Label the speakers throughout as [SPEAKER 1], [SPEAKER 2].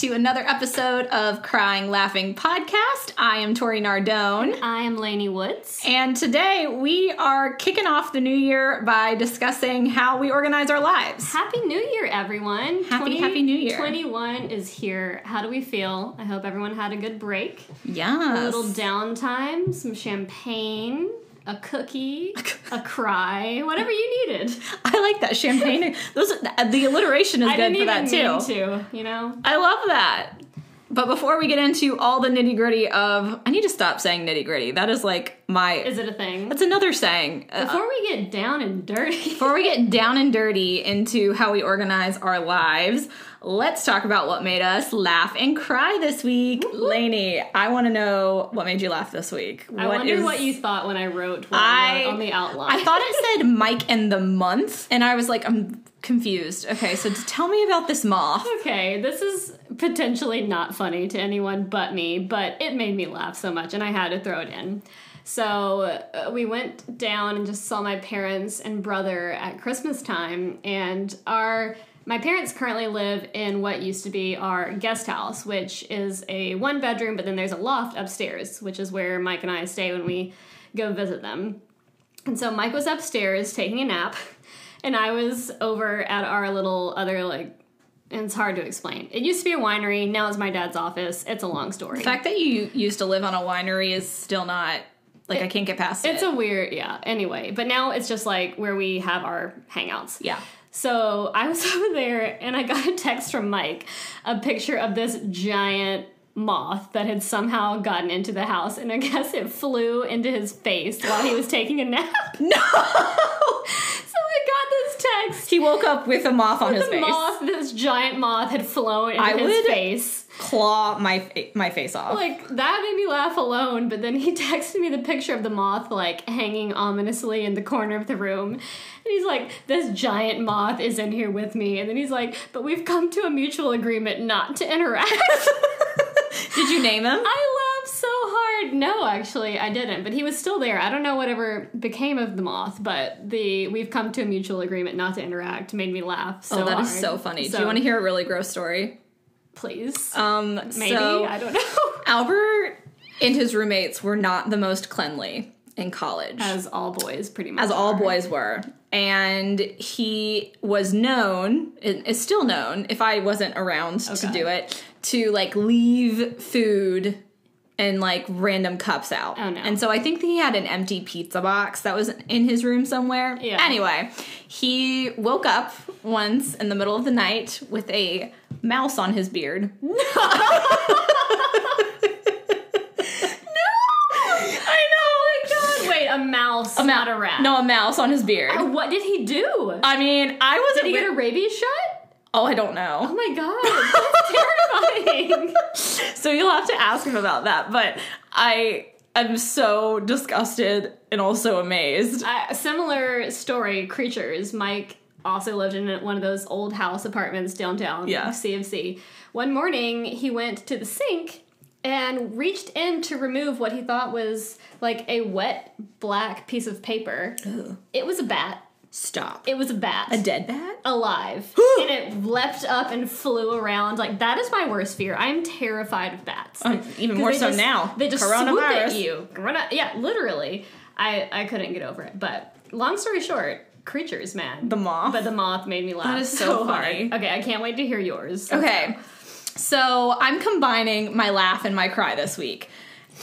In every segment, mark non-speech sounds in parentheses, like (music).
[SPEAKER 1] To another episode of Crying Laughing Podcast. I am Tori Nardone.
[SPEAKER 2] I am Lainey Woods.
[SPEAKER 1] And today we are kicking off the new year by discussing how we organize our lives.
[SPEAKER 2] Happy New Year, everyone.
[SPEAKER 1] Happy, happy New Year.
[SPEAKER 2] 21 is here. How do we feel? I hope everyone had a good break.
[SPEAKER 1] Yeah.
[SPEAKER 2] A little downtime, some champagne, a cookie, (laughs) a cry, whatever you needed.
[SPEAKER 1] I like that champagne. Those the alliteration is
[SPEAKER 2] I
[SPEAKER 1] good for that too.
[SPEAKER 2] to, you know?
[SPEAKER 1] I love that. But before we get into all the nitty gritty of, I need to stop saying nitty gritty. That is like my.
[SPEAKER 2] Is it a thing?
[SPEAKER 1] That's another saying. Uh,
[SPEAKER 2] Before we get down and dirty.
[SPEAKER 1] before we get down and dirty into how we organize our lives, let's talk about what made us laugh and cry this week. Lainey, I want to know what made you laugh this week.
[SPEAKER 2] I
[SPEAKER 1] What
[SPEAKER 2] wonder
[SPEAKER 1] is-
[SPEAKER 2] what you thought when I wrote what I,
[SPEAKER 1] I
[SPEAKER 2] wrote on the outline.
[SPEAKER 1] I thought it said Mike and the month, and I was like, I'm confused. Okay, so tell me about this moth.
[SPEAKER 2] Okay, this is potentially not funny to anyone but me, but it made me laugh so much and I had to throw it in. So uh, we went down and just saw my parents and brother at Christmas time, and our my parents currently live in what used to be our guest house, which is a one bedroom, but then there's a loft upstairs, which is where Mike and I stay when we go visit them. And so Mike was upstairs taking a nap, and I was over at our little other like. And it's hard to explain. It used to be a winery. Now it's my dad's office. It's a long story.
[SPEAKER 1] The fact that you used to live on a winery is still not like I can't get past
[SPEAKER 2] It's
[SPEAKER 1] it.
[SPEAKER 2] It's a weird, yeah. Anyway, but now it's just like where we have our hangouts.
[SPEAKER 1] yeah.
[SPEAKER 2] So I was (laughs) over there and I got a text from Mike, a picture of this giant moth that had somehow gotten into the house, and I (laughs) guess it flew into his face while he was (gasps) taking a nap. (laughs)
[SPEAKER 1] No.
[SPEAKER 2] So I got this text.
[SPEAKER 1] he woke up with a moth on his face.
[SPEAKER 2] The
[SPEAKER 1] face.
[SPEAKER 2] moth, this giant moth, had flown into
[SPEAKER 1] I
[SPEAKER 2] his
[SPEAKER 1] would-
[SPEAKER 2] face.
[SPEAKER 1] Claw my my face off.
[SPEAKER 2] Like that made me laugh alone, but then he (laughs) texted me the picture of the moth like hanging ominously in the corner of the room. And he's like, This giant moth is in here with me. And then he's like, But we've come to a mutual agreement not to interact. (laughs) (laughs)
[SPEAKER 1] Did you name him?
[SPEAKER 2] I laughed so hard. No, actually, I didn't. But he was still there. I don't know whatever became of the moth, but the we've come to a mutual agreement not to interact made me laugh so
[SPEAKER 1] oh, that is
[SPEAKER 2] hard.
[SPEAKER 1] so funny. Do you want to hear a really gross story?
[SPEAKER 2] Please?
[SPEAKER 1] Um,
[SPEAKER 2] Maybe.
[SPEAKER 1] so
[SPEAKER 2] I don't know. (laughs)
[SPEAKER 1] Albert and his roommates were not the most cleanly in college.
[SPEAKER 2] As all boys pretty much.
[SPEAKER 1] as all
[SPEAKER 2] are.
[SPEAKER 1] boys were. And he was known, is still known, if I wasn't around to do it, to like leave food and like random cups out.
[SPEAKER 2] Oh, no.
[SPEAKER 1] And so I think he had an empty pizza box that was in his room somewhere.
[SPEAKER 2] Yeah.
[SPEAKER 1] Anyway, he woke up once in the middle of the night with a mouse on his beard. (laughs) No! I know.
[SPEAKER 2] Oh my god! Wait, a mouse,
[SPEAKER 1] A
[SPEAKER 2] not a rat.
[SPEAKER 1] No, a mouse on his beard.
[SPEAKER 2] Uh, What did he do?
[SPEAKER 1] I mean, I wasn't.
[SPEAKER 2] did he get a rabies shot?
[SPEAKER 1] Oh, I don't know.
[SPEAKER 2] Oh my god, that's (laughs) terrifying.
[SPEAKER 1] So you'll have to ask him about that. But I am so disgusted and also amazed.
[SPEAKER 2] uh, similar story. Creatures. Mike also lived in one of those old house apartments downtown.
[SPEAKER 1] Yeah.
[SPEAKER 2] CFC. One morning, he went to the sink and reached in to remove what he thought was like a wet black piece of paper. It was a bat.
[SPEAKER 1] Stop.
[SPEAKER 2] It was a bat.
[SPEAKER 1] a dead bat?
[SPEAKER 2] alive (gasps) and it leapt up and flew around like that is my worst fear i'm terrified of bats
[SPEAKER 1] Um, even more so
[SPEAKER 2] just-
[SPEAKER 1] now.
[SPEAKER 2] they just swoop at
[SPEAKER 1] Coronavirus.
[SPEAKER 2] you Corona- yeah literally i i couldn't get over it but long story short creatures man
[SPEAKER 1] The moth?
[SPEAKER 2] but the moth made me laugh
[SPEAKER 1] That is so
[SPEAKER 2] hard.
[SPEAKER 1] funny.
[SPEAKER 2] okay i can't wait to hear yours
[SPEAKER 1] Okay. So I'm combining my laugh and my cry this week.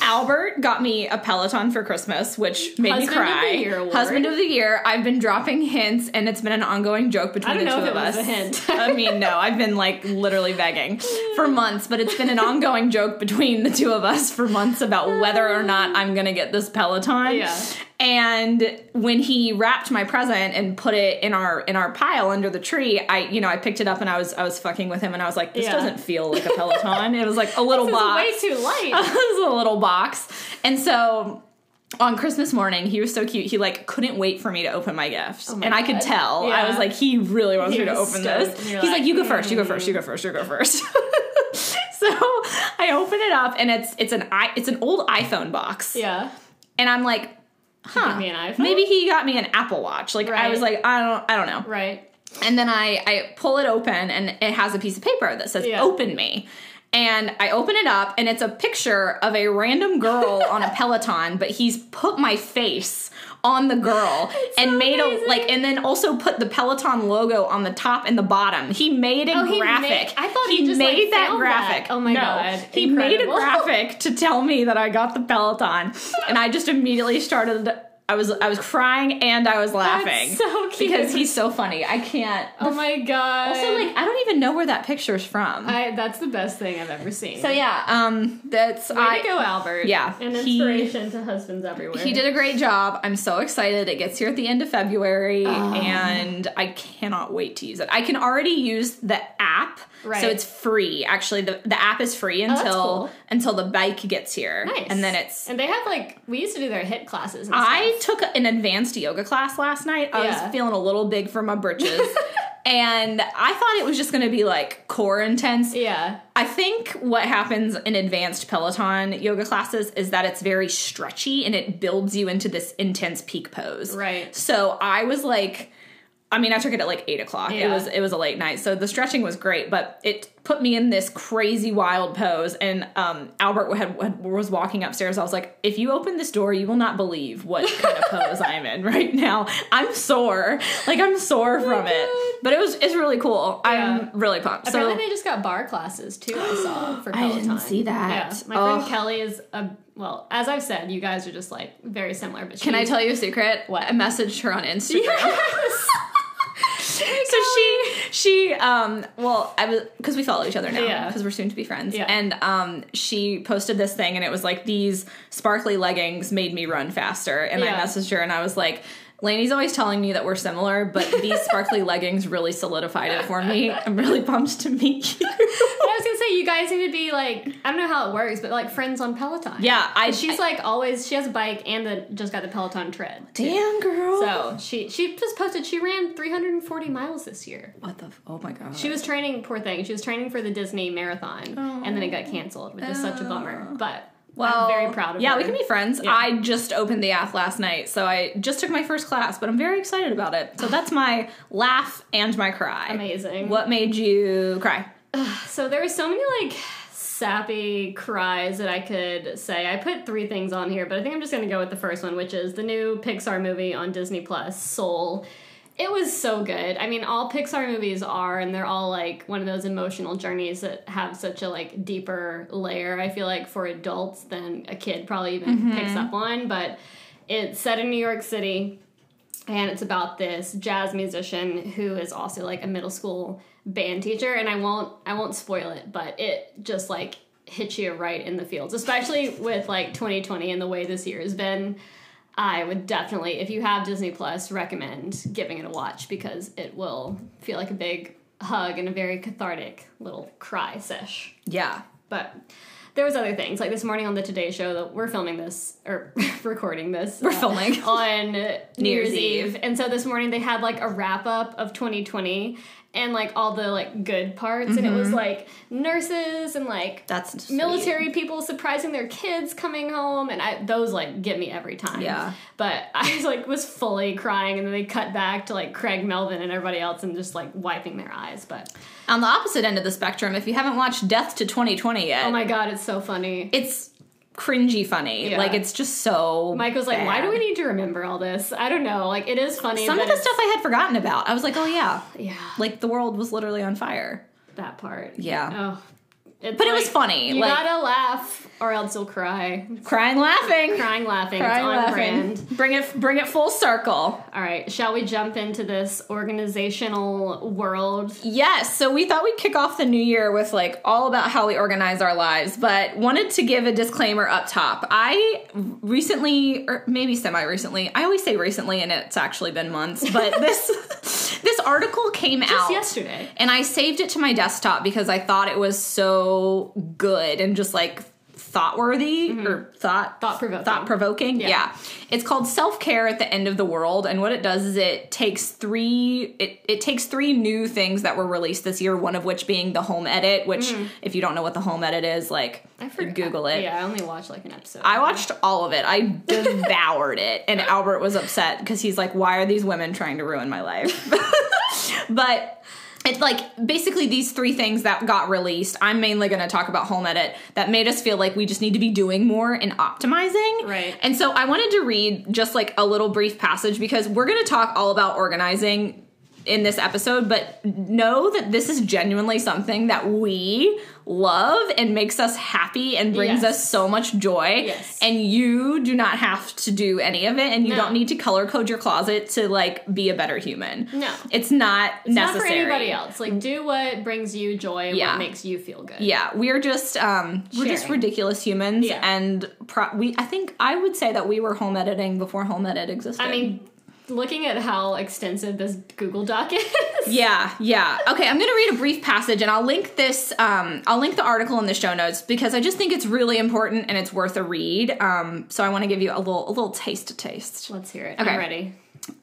[SPEAKER 1] Albert got me a Peloton for Christmas, which made
[SPEAKER 2] Husband
[SPEAKER 1] me
[SPEAKER 2] of the. Year.
[SPEAKER 1] Husband of the year. I've been dropping hints, and it's been an ongoing joke between the two of us. (laughs) I mean, no, I've been like literally begging for months, but it's been an ongoing joke between the two of us for months about whether or not I'm gonna get this Peloton.
[SPEAKER 2] Yeah.
[SPEAKER 1] And when he wrapped my present and put it in our in our pile under the tree, I you know I picked it up and I was I was fucking with him and I was like, this
[SPEAKER 2] Yeah.
[SPEAKER 1] doesn't feel like a Peloton. it was like a (laughs) little box.
[SPEAKER 2] way too light (laughs)
[SPEAKER 1] it was a little box. And so on Christmas morning, he was so cute. He like couldn't wait for me to open my gift,
[SPEAKER 2] Oh my
[SPEAKER 1] and I could
[SPEAKER 2] God.
[SPEAKER 1] tell. I was like, he really wants
[SPEAKER 2] He
[SPEAKER 1] me to open this. He's like,
[SPEAKER 2] like,
[SPEAKER 1] you go first. You go hmm. first. You go first. You go first. (laughs) so I open it up, and it's it's an i it's an old iPhone box,
[SPEAKER 2] yeah
[SPEAKER 1] and I'm like, huh?
[SPEAKER 2] Me an iPhone?
[SPEAKER 1] Maybe he got me an Apple Watch. Like I was like, I don't I don't know.
[SPEAKER 2] right
[SPEAKER 1] and then I, I pull it open and it has a piece of paper that says
[SPEAKER 2] Yeah.
[SPEAKER 1] open me and i open it up and it's a picture of a random girl on a (laughs) peloton but he's put my face on the girl (laughs) and
[SPEAKER 2] so
[SPEAKER 1] made
[SPEAKER 2] amazing.
[SPEAKER 1] a like and then also put the peloton logo on the top and the bottom. He made a
[SPEAKER 2] Oh, he
[SPEAKER 1] graphic.
[SPEAKER 2] Made- I thought he just, like,
[SPEAKER 1] made that graphic
[SPEAKER 2] that. Oh my
[SPEAKER 1] No,
[SPEAKER 2] God,
[SPEAKER 1] he made a graphic to tell me that i got the peloton. (laughs) And i just immediately started I was I was crying and I was laughing
[SPEAKER 2] so cute.
[SPEAKER 1] because he's so funny. I can't.
[SPEAKER 2] Oh my god.
[SPEAKER 1] Also, like I don't even know where that picture's from.
[SPEAKER 2] I, that's the best thing I've ever seen.
[SPEAKER 1] so yeah, um, that's
[SPEAKER 2] Way
[SPEAKER 1] I.
[SPEAKER 2] go, Albert.
[SPEAKER 1] Yeah,
[SPEAKER 2] An
[SPEAKER 1] he-
[SPEAKER 2] inspiration to husbands everywhere.
[SPEAKER 1] He did a great job. I'm so excited. It gets here at the end of February,
[SPEAKER 2] Oh.
[SPEAKER 1] and I cannot wait to use it. I can already use the app,
[SPEAKER 2] Right.
[SPEAKER 1] so it's free. Actually, the, the app is free
[SPEAKER 2] that's
[SPEAKER 1] until
[SPEAKER 2] cool.
[SPEAKER 1] until the bike gets here,
[SPEAKER 2] Nice.
[SPEAKER 1] and then it's.
[SPEAKER 2] And they have like we used to do their HIIT classes. And
[SPEAKER 1] I took an advanced yoga class last night. I
[SPEAKER 2] Yeah.
[SPEAKER 1] was feeling a little big for my britches. (laughs) And I thought it was just going to be like core intense.
[SPEAKER 2] yeah.
[SPEAKER 1] I think what happens in advanced Peloton yoga classes is that it's very stretchy and it builds you into this intense peak pose.
[SPEAKER 2] Right.
[SPEAKER 1] So I was like, I mean, I took it at like eight o'clock. It was it was a late night, so the stretching was great, but it put me in this crazy wild pose. And um, Albert had, had, was walking upstairs. I was like, if you open this door, you will not believe what kind of (laughs) pose I'm in right now. I'm sore, like I'm sore from
[SPEAKER 2] God.
[SPEAKER 1] it. But it was it's really cool.
[SPEAKER 2] Yeah.
[SPEAKER 1] I'm really pumped.
[SPEAKER 2] Apparently
[SPEAKER 1] so
[SPEAKER 2] they just got barre classes too. I saw (gasps) for
[SPEAKER 1] I didn't see that.
[SPEAKER 2] Yeah, my friend
[SPEAKER 1] Oh.
[SPEAKER 2] Kelly is a well. As I've said, you guys are just like very similar. But
[SPEAKER 1] Can I tell you a secret?
[SPEAKER 2] What?
[SPEAKER 1] I messaged her on Instagram.
[SPEAKER 2] Yes. (laughs) (laughs)
[SPEAKER 1] so she she um well I was because we follow each other now
[SPEAKER 2] Yeah.
[SPEAKER 1] because we're soon to be friends
[SPEAKER 2] Yeah.
[SPEAKER 1] and um she posted this thing and it was like these sparkly leggings made me run faster and I messaged her and I was like Lainey's always telling me that we're similar, but these sparkly (laughs) leggings really solidified it for me. I'm really pumped to meet you.
[SPEAKER 2] I was gonna say you guys need to be like I don't know how it works, but like friends on Peloton.
[SPEAKER 1] Yeah, I-
[SPEAKER 2] She's like always. She has a bike and the just got the Peloton tread.
[SPEAKER 1] Damn, girl.
[SPEAKER 2] So she she just posted she ran 340 miles this year.
[SPEAKER 1] what the? f- Oh my god.
[SPEAKER 2] She was training, poor thing. She was training for the Disney marathon, oh. and then it got canceled, which is such a bummer. Oh. But
[SPEAKER 1] Well,
[SPEAKER 2] I'm very proud of
[SPEAKER 1] yeah,
[SPEAKER 2] her.
[SPEAKER 1] we can be friends.
[SPEAKER 2] Yeah.
[SPEAKER 1] I just opened the app last night, so I just took my first class, but I'm very excited about it. So that's my (sighs) laugh and my cry.
[SPEAKER 2] Amazing.
[SPEAKER 1] What made you cry?
[SPEAKER 2] So there were so many like sappy cries that I could say. I put three things on here, but I think I'm just gonna go with the first one, which is the new Pixar movie on Disney Plus, Soul. It was so good. I mean, all Pixar movies are, and they're all like one of those emotional journeys that have such a like deeper layer. I feel like for adults than a kid probably even mm-hmm. picks up on. But it's set in New York City and it's about this jazz musician who is also like a middle school band teacher and i won't i won't spoil it but it just like hits you right in the fields especially with like 2020 and the way this year has been i would definitely if you have disney plus recommend giving it a watch because it will feel like a big hug and a very cathartic little cry sesh
[SPEAKER 1] Yeah.
[SPEAKER 2] but there was other things like this morning on the Today Show that we're filming this or (laughs) recording this.
[SPEAKER 1] We're
[SPEAKER 2] uh,
[SPEAKER 1] filming.
[SPEAKER 2] on (laughs) New Year's Eve.
[SPEAKER 1] Eve.
[SPEAKER 2] and so this morning they had like a wrap up of 2020 and like all the like good parts, and it was mm-hmm. like nurses and like
[SPEAKER 1] That's sweet.
[SPEAKER 2] military people surprising their kids coming home, and I those like get me every time.
[SPEAKER 1] Yeah.
[SPEAKER 2] But (laughs) I was like was fully crying, and then they cut back to like Craig Melvin and everybody else, and just like wiping their eyes. But
[SPEAKER 1] On the opposite end of the spectrum, if you haven't watched Death to 2020 yet,
[SPEAKER 2] oh my god, it's so funny.
[SPEAKER 1] it's cringy funny.
[SPEAKER 2] Yeah.
[SPEAKER 1] Like it's just so.
[SPEAKER 2] Mike was like, "Why do we need to remember all this?" I don't know. Like, it is funny.
[SPEAKER 1] Some of the stuff I had forgotten about. I was like, oh yeah,
[SPEAKER 2] yeah,
[SPEAKER 1] like the world was literally on fire.
[SPEAKER 2] that part.
[SPEAKER 1] Yeah.
[SPEAKER 2] Oh,
[SPEAKER 1] But it was funny,
[SPEAKER 2] You
[SPEAKER 1] like-
[SPEAKER 2] gotta laugh, or else you'll cry.
[SPEAKER 1] Crying, laughing,
[SPEAKER 2] Crying, laughing.
[SPEAKER 1] crying,
[SPEAKER 2] it's on
[SPEAKER 1] laughing.
[SPEAKER 2] brand.
[SPEAKER 1] Bring it, bring it full circle.
[SPEAKER 2] All right, shall we jump into this organizational world?
[SPEAKER 1] Yes, so we thought we'd kick off the new year with like all about how we organize our lives, but wanted to give a disclaimer up top. I recently, or maybe semi recently, I always say recently and it's actually been months, but (laughs) this this article came out
[SPEAKER 2] yesterday.
[SPEAKER 1] and I saved it to my desktop because I thought it was so good and just like thought worthy mm-hmm. or thought
[SPEAKER 2] Thought provoking.
[SPEAKER 1] Thought provoking.
[SPEAKER 2] Yeah.
[SPEAKER 1] Yeah. It's called Self Care at the End of the World, and what it does is it takes three it, it takes three new things that were released this year. One of which being the home edit, which mm. if you don't know what the home edit is, like
[SPEAKER 2] I forgot.
[SPEAKER 1] Google it.
[SPEAKER 2] Yeah, I only watched like an episode.
[SPEAKER 1] I watched all of it. I devoured it. And Albert was upset because he's like, why are these women trying to ruin my life? (laughs) but it's like basically these three things that got released. I'm mainly going to talk about Home Edit that made us feel like we just need to be doing more and optimizing.
[SPEAKER 2] Right.
[SPEAKER 1] And so I wanted to read just like a little brief passage because we're going to talk all about organizing in this episode, but know that this is genuinely something that we love and makes us happy and brings
[SPEAKER 2] Yes.
[SPEAKER 1] us so much joy.
[SPEAKER 2] Yes.
[SPEAKER 1] And you do not have to do any of it, and you
[SPEAKER 2] No.
[SPEAKER 1] don't need to color code your closet to like be a better human.
[SPEAKER 2] No.
[SPEAKER 1] It's not
[SPEAKER 2] It's
[SPEAKER 1] necessary.
[SPEAKER 2] not for anybody else. Like, do what brings you joy
[SPEAKER 1] Yeah.
[SPEAKER 2] what makes you feel good.
[SPEAKER 1] Yeah, we're just um we're just ridiculous humans
[SPEAKER 2] Yeah.
[SPEAKER 1] and pro- we I think I would say that we were home editing before home edit existed.
[SPEAKER 2] I mean, looking at how extensive this Google Doc (laughs) is.
[SPEAKER 1] Yeah, yeah. Okay, I'm going to read a brief passage and I'll link this um I'll link the article in the show notes because I just think it's really important and it's worth a read. Um so I want to give you a little a little taste to taste.
[SPEAKER 2] Let's hear it.
[SPEAKER 1] Okay.
[SPEAKER 2] I'm ready.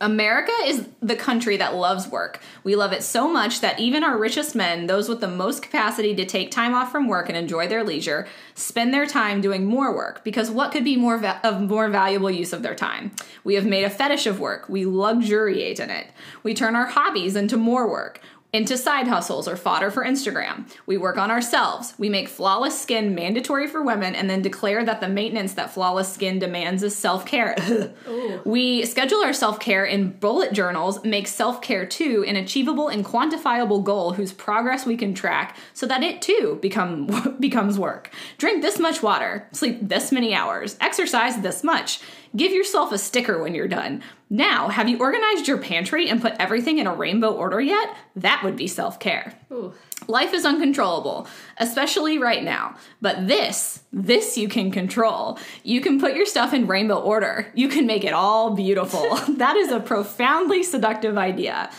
[SPEAKER 1] America is the country that loves work. We love it so much that even our richest men, those with the most capacity to take time off from work and enjoy their leisure, spend their time doing more work because what could be more va- of more valuable use of their time? We have made a fetish of work. We luxuriate in it. We turn our hobbies into more work into side hustles or fodder for Instagram. We work on ourselves. We make flawless skin mandatory for women and then declare that the maintenance that flawless skin demands is self care. (laughs) we schedule our self care in bullet journals, make self care too an achievable and quantifiable goal whose progress we can track so that it too become, (laughs) becomes work. Drink this much water, sleep this many hours, exercise this much. Give yourself a sticker when you're done. Now, have you organized your pantry and put everything in a rainbow order yet? That would be self care. Life is uncontrollable, especially right now. But this, this you can control. You can put your stuff in rainbow order. You can make it all beautiful. (laughs) that is a profoundly seductive idea.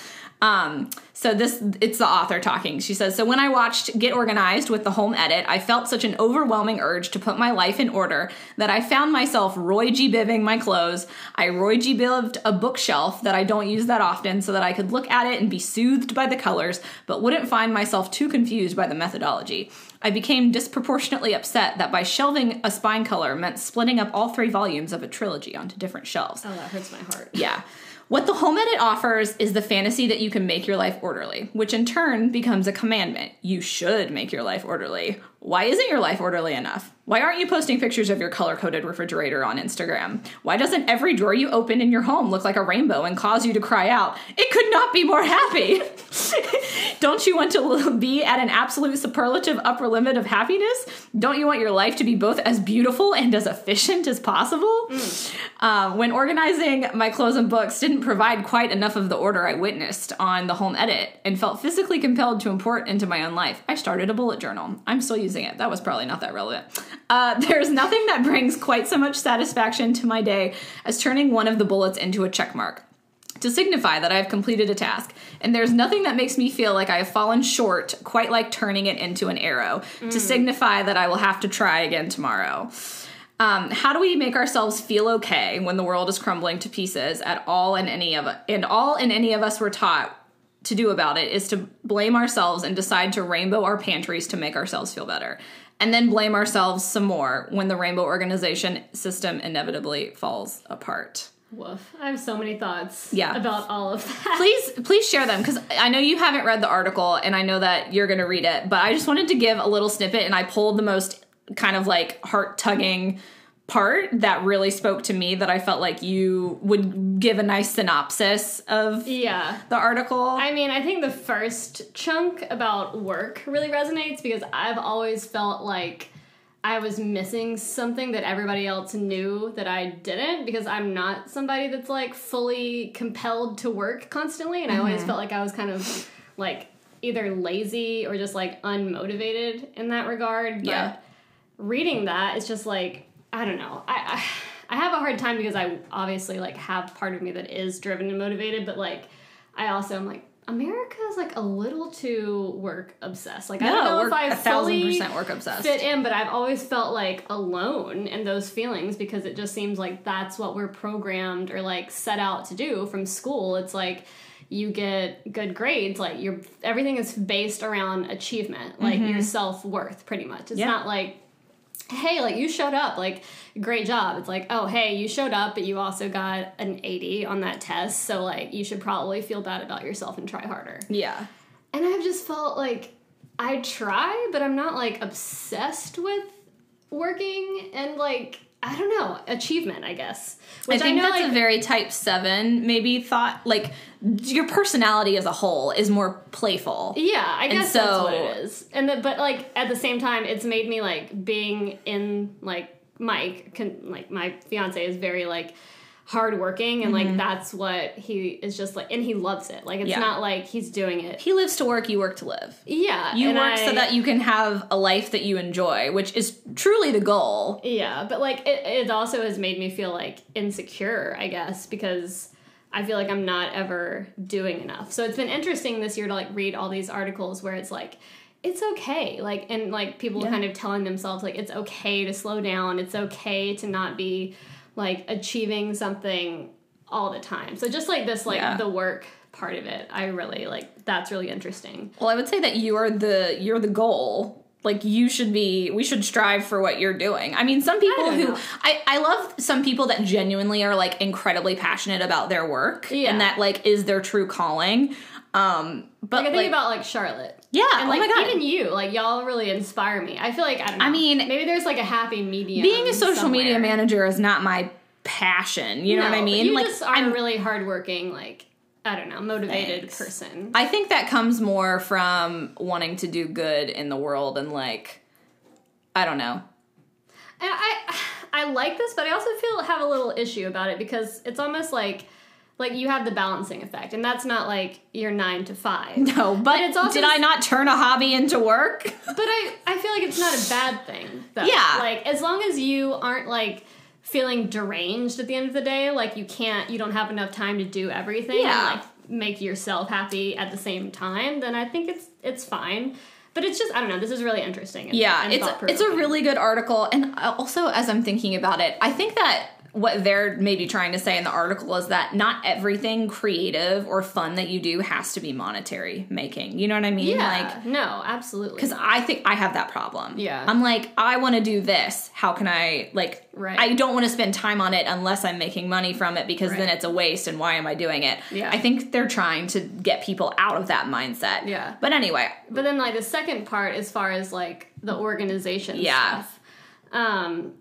[SPEAKER 1] Um, so this it's the author talking. She says, "So when I watched Get Organized with the home edit, I felt such an overwhelming urge to put my life in order that I found myself Roy G. Bibbing my clothes. I Roy G. Bibbed a bookshelf that I don't use that often so that I could look at it and be soothed by the colors, but wouldn't find myself too confused by the methodology. I became disproportionately upset that by shelving a spine color meant splitting up all three volumes of a trilogy onto different shelves.
[SPEAKER 2] Oh, that hurts my heart.
[SPEAKER 1] Yeah. What the home edit offers is the fantasy that you can make your life orderly, which in turn becomes a commandment. You should make your life orderly. Why isn't your life orderly enough? Why aren't you posting pictures of your color coded refrigerator on Instagram? Why doesn't every drawer you open in your home look like a rainbow and cause you to cry out, It could not be more happy? (laughs) Don't you want to be at an absolute superlative upper limit of happiness? Don't you want your life to be both as beautiful and as efficient as possible? Uh, when organizing my clothes and books didn't provide quite enough of the order I witnessed on the home edit and felt physically compelled to import into my own life, I started a bullet journal. I'm still using it. That was probably not that relevant. Uh, (laughs) there's nothing that brings quite so much satisfaction to my day as turning one of the bullets into a check mark to signify that I have completed a task. And there's nothing that makes me feel like I have fallen short, quite like turning it into an arrow, to signify that I will have to try again tomorrow. Um, how do we make ourselves feel okay when the world is crumbling to pieces at all and any of and all and any of us were taught to do about it is to blame ourselves and decide to rainbow our pantries to make ourselves feel better. And then blame ourselves some more when the rainbow organization system inevitably falls apart.
[SPEAKER 2] Woof. I have so many thoughts
[SPEAKER 1] Yeah.
[SPEAKER 2] about all of that.
[SPEAKER 1] please please share them because i know you haven't read the article and i know that you're going to read it but i just wanted to give a little snippet and i pulled the most kind of like heart tugging part that really spoke to me that i felt like you would give a nice synopsis of
[SPEAKER 2] Yeah.
[SPEAKER 1] the article
[SPEAKER 2] I mean, I think the first chunk about work really resonates because I've always felt like I was missing something that everybody else knew that I didn't because I'm not somebody that's like fully compelled to work constantly. And I always mm-hmm. felt like I was kind of like either lazy or just like unmotivated in that regard. But
[SPEAKER 1] Yeah.
[SPEAKER 2] reading that, it's just like, I don't know. I, I I have a hard time because I obviously like have part of me that is driven and motivated, but like I also am like America is like a little too work obsessed. Like I don't know if I
[SPEAKER 1] a thousand
[SPEAKER 2] fully
[SPEAKER 1] percent work obsessed.
[SPEAKER 2] fit in, but I've always felt like alone in those feelings because it just seems like that's what we're programmed or like set out to do from school. It's like you get good grades, like your everything is based around achievement, like your self worth, pretty much. It's
[SPEAKER 1] Mm-hmm. Yeah.
[SPEAKER 2] not like hey, like you showed up, like great job. It's like, oh, hey, you showed up, but you also got an 80 on that test. So, like, you should probably feel bad about yourself and try harder.
[SPEAKER 1] yeah.
[SPEAKER 2] And I've just felt like I try, but I'm not like obsessed with working and like, I don't know, achievement, I guess.
[SPEAKER 1] I think
[SPEAKER 2] know,
[SPEAKER 1] that's
[SPEAKER 2] like,
[SPEAKER 1] a very type seven maybe thought. Like your personality as a whole is more playful.
[SPEAKER 2] Yeah, I guess
[SPEAKER 1] so-
[SPEAKER 2] that's what it is. And the, but like at the same time, it's made me like being in like Mike, can, like my fiance is very like hardworking, and like that's what he is just like, and he loves it. Like it's
[SPEAKER 1] Mm-hmm. Yeah.
[SPEAKER 2] not like he's doing it.
[SPEAKER 1] He lives to work, you work to live.
[SPEAKER 2] Yeah,
[SPEAKER 1] You work so that you can have a life that you enjoy, which is truly the goal.
[SPEAKER 2] Yeah, but like it, it also has made me feel like insecure, I guess, because I feel like I'm not ever doing enough. So it's been interesting this year to like read all these articles where it's like it's okay, like and like people
[SPEAKER 1] Yeah.
[SPEAKER 2] kind of telling themselves like it's okay to slow down, it's okay to not be like achieving something all the time. So just like this like
[SPEAKER 1] Yeah.
[SPEAKER 2] the work part of it, I really like that's really interesting.
[SPEAKER 1] Well, I would say that you are the you're the goal. Like you should be we should strive for what you're doing. I mean, some people
[SPEAKER 2] don't
[SPEAKER 1] who
[SPEAKER 2] know.
[SPEAKER 1] I I love some people that genuinely are like incredibly passionate about their work
[SPEAKER 2] Yeah.
[SPEAKER 1] and that like is their true calling. Um but
[SPEAKER 2] Like I think
[SPEAKER 1] like,
[SPEAKER 2] about like Charlotte.
[SPEAKER 1] Yeah,
[SPEAKER 2] And
[SPEAKER 1] oh
[SPEAKER 2] like
[SPEAKER 1] my god.
[SPEAKER 2] even you, like y'all really inspire me. I feel like I don't know.
[SPEAKER 1] I mean-
[SPEAKER 2] maybe there's like a happy medium.
[SPEAKER 1] being a social media manager is not my passion. You know what I mean?
[SPEAKER 2] You
[SPEAKER 1] like
[SPEAKER 2] just are
[SPEAKER 1] I'm
[SPEAKER 2] a really hardworking, like I don't know, motivated
[SPEAKER 1] Thanks.
[SPEAKER 2] person.
[SPEAKER 1] I think that comes more from wanting to do good in the world and like I don't know.
[SPEAKER 2] I (sighs) I like this, but I also feel have a little issue about it because it's almost like like you have the balancing effect, and that's not like your nine to five.
[SPEAKER 1] No, but
[SPEAKER 2] it's also-
[SPEAKER 1] did I not turn a hobby into work?
[SPEAKER 2] But I I feel like it's not a bad thing. Though.
[SPEAKER 1] Yeah.
[SPEAKER 2] Like as long as you aren't like feeling deranged at the end of the day, like you can't, you don't have enough time to do everything.
[SPEAKER 1] Yeah.
[SPEAKER 2] And, like make yourself happy at the same time, then I think it's it's fine. But it's just I don't know. This is really interesting. And,
[SPEAKER 1] Yeah,
[SPEAKER 2] and
[SPEAKER 1] it's it's a really good article, and uh, also as I'm thinking about it, I think that what they're maybe trying to say in the article is that not everything creative or fun that you do has to be monetary making. You know what I mean?
[SPEAKER 2] yeah.
[SPEAKER 1] Like
[SPEAKER 2] no, absolutely.
[SPEAKER 1] because I think I have that problem.
[SPEAKER 2] Yeah.
[SPEAKER 1] I'm like, I want to do this. How can I like?
[SPEAKER 2] Right.
[SPEAKER 1] I don't want to spend time on it unless I'm making money from it because then it's a waste. And why am I doing it?
[SPEAKER 2] Yeah.
[SPEAKER 1] I think they're trying to get people out of that mindset.
[SPEAKER 2] Yeah.
[SPEAKER 1] But anyway,
[SPEAKER 2] But then like the second part as far as like the organization
[SPEAKER 1] Yeah.
[SPEAKER 2] stuff. Um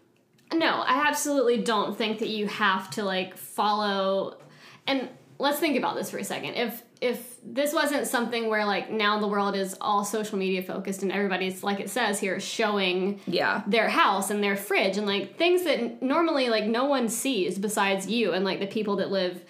[SPEAKER 2] no, I absolutely don't think that you have to like follow and let's think about this for a second. If if this wasn't something where like now the world is all social media focused and everybody's like it says here showing
[SPEAKER 1] yeah.
[SPEAKER 2] their house and their fridge and like things that normally like no one sees besides you and like the people that live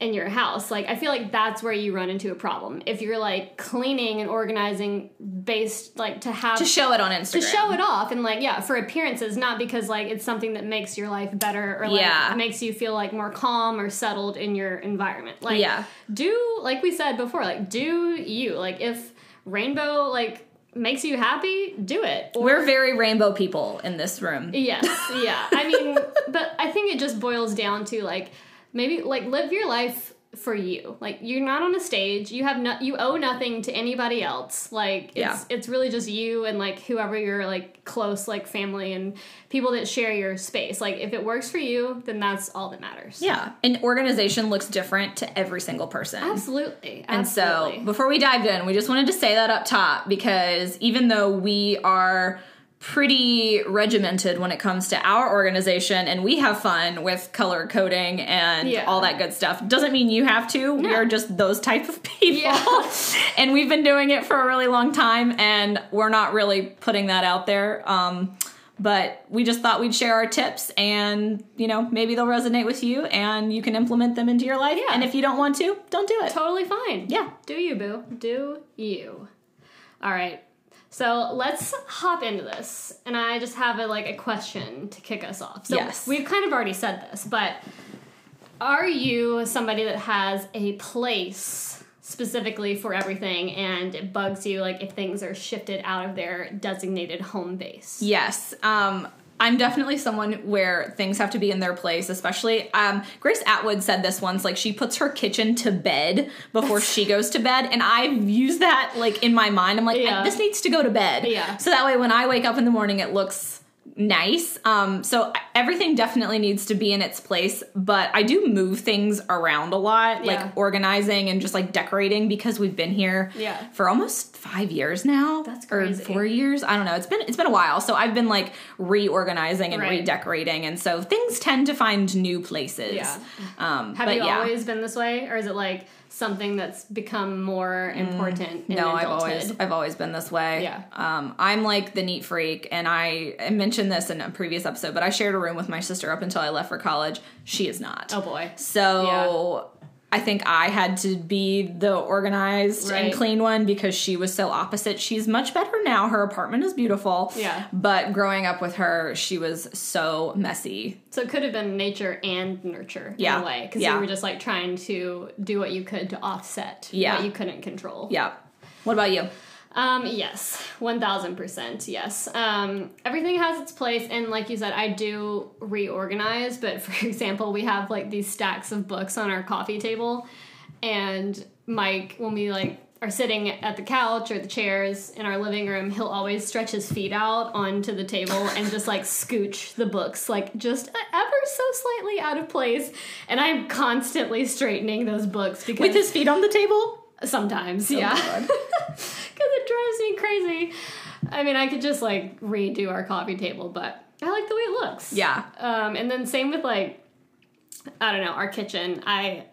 [SPEAKER 2] in your house like i feel like that's where you run into a problem if you're like cleaning and organizing based like to have
[SPEAKER 1] To show it on Instagram.
[SPEAKER 2] to show it off and like yeah for appearances not because like it's something that makes your life better or like
[SPEAKER 1] Yeah.
[SPEAKER 2] makes you feel like more calm or settled in your environment like
[SPEAKER 1] Yeah.
[SPEAKER 2] do like we said before like do you like if rainbow like makes you happy do it or
[SPEAKER 1] We're very rainbow people in this room.
[SPEAKER 2] Yes, yeah. I mean, (laughs) but I think it just boils down to like maybe like live your life for you. Like you're not on a stage. You have no, you owe nothing to anybody else. Like it's
[SPEAKER 1] Yeah.
[SPEAKER 2] it's really just you and like whoever your like close like family and people that share your space. Like if it works for you, then that's all that matters.
[SPEAKER 1] Yeah. And organization looks different to every single person.
[SPEAKER 2] Absolutely.
[SPEAKER 1] And so, before we dived in, we just wanted to say that up top because even though we are pretty regimented when it comes to our organization and we have fun with color coding and
[SPEAKER 2] Yeah.
[SPEAKER 1] all that good stuff, doesn't mean you have to. We are just those type of people.
[SPEAKER 2] Yeah. (laughs)
[SPEAKER 1] and we've been doing it for a really long time and we're not really putting that out there. Um, but we just thought we'd share our tips and, you know, maybe they'll resonate with you and you can implement them into your life.
[SPEAKER 2] Yeah.
[SPEAKER 1] And if you don't want to, don't do it.
[SPEAKER 2] Totally fine.
[SPEAKER 1] Yeah.
[SPEAKER 2] Do you, boo. Do you. All right. So let's hop into this. And I just have a like a question to kick us off. So
[SPEAKER 1] Yes.
[SPEAKER 2] we've kind of already said this, but are you somebody that has a place specifically for everything and it bugs you like if things are shifted out of their designated home base.
[SPEAKER 1] Yes. Um, I'm definitely someone where things have to be in their place, especially um, Grace Atwood said this once like she puts her kitchen to bed before she (laughs) goes to bed and I've used that like in my mind. I'm like
[SPEAKER 2] Yeah.
[SPEAKER 1] this needs to go to bed.
[SPEAKER 2] Yeah.
[SPEAKER 1] So that way when I wake up in the morning it looks nice. Um so everything definitely needs to be in its place, but I do move things around a lot,
[SPEAKER 2] Yeah.
[SPEAKER 1] like organizing and just like decorating because we've been here
[SPEAKER 2] Yeah.
[SPEAKER 1] for almost 5 years now.
[SPEAKER 2] That's
[SPEAKER 1] Or
[SPEAKER 2] crazy.
[SPEAKER 1] 4 years. I don't know. It's been it's been a while. So I've been like reorganizing and
[SPEAKER 2] Right.
[SPEAKER 1] redecorating, and so things tend to find new places.
[SPEAKER 2] Yeah.
[SPEAKER 1] Um,
[SPEAKER 2] Have you
[SPEAKER 1] yeah.
[SPEAKER 2] always been this way or is it like something that's become more important in
[SPEAKER 1] Mm, no, I've always I've always been this way.
[SPEAKER 2] Yeah.
[SPEAKER 1] Um, I'm like the neat freak, and I, I mentioned this in a previous episode, but I shared a room with my sister up until I left for college. She is not.
[SPEAKER 2] Oh boy.
[SPEAKER 1] So I think I had to be the organized and clean one because she was so opposite. She's much better now. Her apartment is beautiful.
[SPEAKER 2] Yeah.
[SPEAKER 1] But growing up with her, she was so messy.
[SPEAKER 2] So it could have been nature and nurture in
[SPEAKER 1] Yeah.
[SPEAKER 2] a way because
[SPEAKER 1] Yeah.
[SPEAKER 2] you were just like trying to do what you could to offset
[SPEAKER 1] Yeah.
[SPEAKER 2] what you couldn't control.
[SPEAKER 1] Yeah. What about you?
[SPEAKER 2] Um, yes, one thousand percent. Yes. Um, everything has its place, and like you said, I do reorganize. But (laughs) for example, we have like these stacks of books on our coffee table, and Mike, when we like are sitting at the couch or the chairs in our living room, he'll always stretch his feet out onto the table and just like scooch the books, like just ever so slightly out of place. And I'm constantly straightening those books because
[SPEAKER 1] With his feet on the table?
[SPEAKER 2] Sometimes, yeah. Because (laughs) it drives me crazy. I mean, I could just like redo our coffee table, but I like the way it looks.
[SPEAKER 1] Yeah.
[SPEAKER 2] Um, and then same with like, I don't know, our kitchen. I,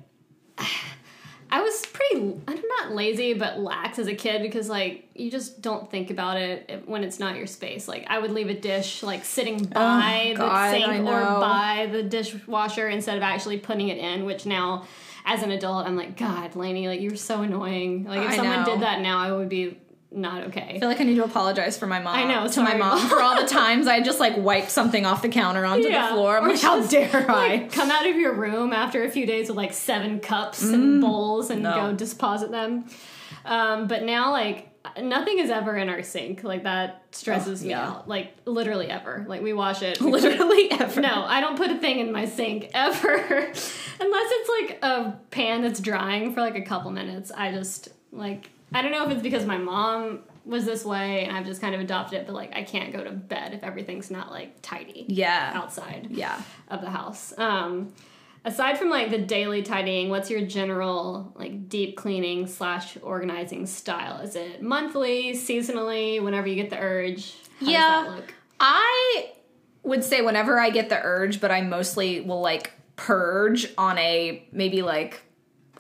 [SPEAKER 2] I was pretty, I'm not lazy, but lax as a kid because like you just don't think about it when it's not your space. Like I would leave a dish like sitting by the
[SPEAKER 1] Oh, God,
[SPEAKER 2] sink or by the dishwasher instead of actually putting it in, which now. As an adult, I'm like, God, Lainey, like you're so annoying. Like if
[SPEAKER 1] I
[SPEAKER 2] someone
[SPEAKER 1] know.
[SPEAKER 2] did that now, I would be not okay.
[SPEAKER 1] I feel like I need to apologize for my mom.
[SPEAKER 2] I know,
[SPEAKER 1] to my mom
[SPEAKER 2] Mom.
[SPEAKER 1] for all the times I just like wiped something off the counter onto
[SPEAKER 2] Yeah,
[SPEAKER 1] the floor. I'm
[SPEAKER 2] or
[SPEAKER 1] like, how dare I?
[SPEAKER 2] Come out of your room after a few days with like seven cups and bowls and
[SPEAKER 1] Mm. no.
[SPEAKER 2] go deposit them. Um, but now, like, nothing is ever in our sink. Like, that stresses
[SPEAKER 1] Oh,
[SPEAKER 2] me
[SPEAKER 1] yeah.
[SPEAKER 2] out. Like, literally ever. Like, we wash it. we (laughs)
[SPEAKER 1] Literally ever.
[SPEAKER 2] No, I don't put a thing in my sink (laughs) ever. Unless it's like a pan that's drying for like a couple minutes. I just, like, I don't know if it's because my mom was this way and I've just kind of adopted it, but like, I can't go to bed if everything's not like tidy
[SPEAKER 1] Yeah.
[SPEAKER 2] outside
[SPEAKER 1] Yeah.
[SPEAKER 2] of the house. Um, aside from like the daily tidying, what's your general like deep cleaning slash organizing style? Is it monthly, seasonally, whenever you get the urge? How
[SPEAKER 1] Yeah.
[SPEAKER 2] does that look?
[SPEAKER 1] I would say whenever I get the urge, but I mostly will like purge on a maybe like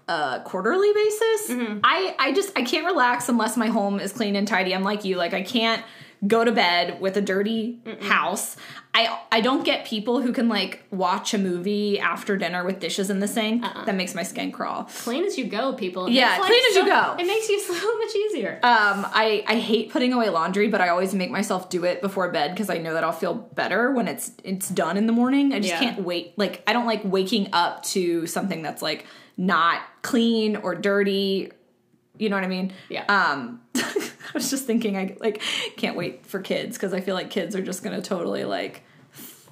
[SPEAKER 1] a quarterly basis.
[SPEAKER 2] Mm-hmm.
[SPEAKER 1] I I just I can't relax unless my home is clean and tidy. I'm like you, like I can't go to bed with a dirty house. I I don't get people who can like watch a movie after dinner with dishes in the sink. That makes my skin crawl.
[SPEAKER 2] Clean as you go, people. It
[SPEAKER 1] Yeah, clean as you go.
[SPEAKER 2] It makes you (laughs) so much easier.
[SPEAKER 1] Um, I I hate putting away laundry, but I always make myself do it before bed because I know that I'll feel better when it's it's done in the morning. I just
[SPEAKER 2] Yeah.
[SPEAKER 1] can't wait. Like I don't like waking up to something that's like not clean or dirty. You know what I mean?
[SPEAKER 2] Yeah.
[SPEAKER 1] Um, (laughs) I was just thinking, I like can't wait for kids because I feel like kids are just gonna totally like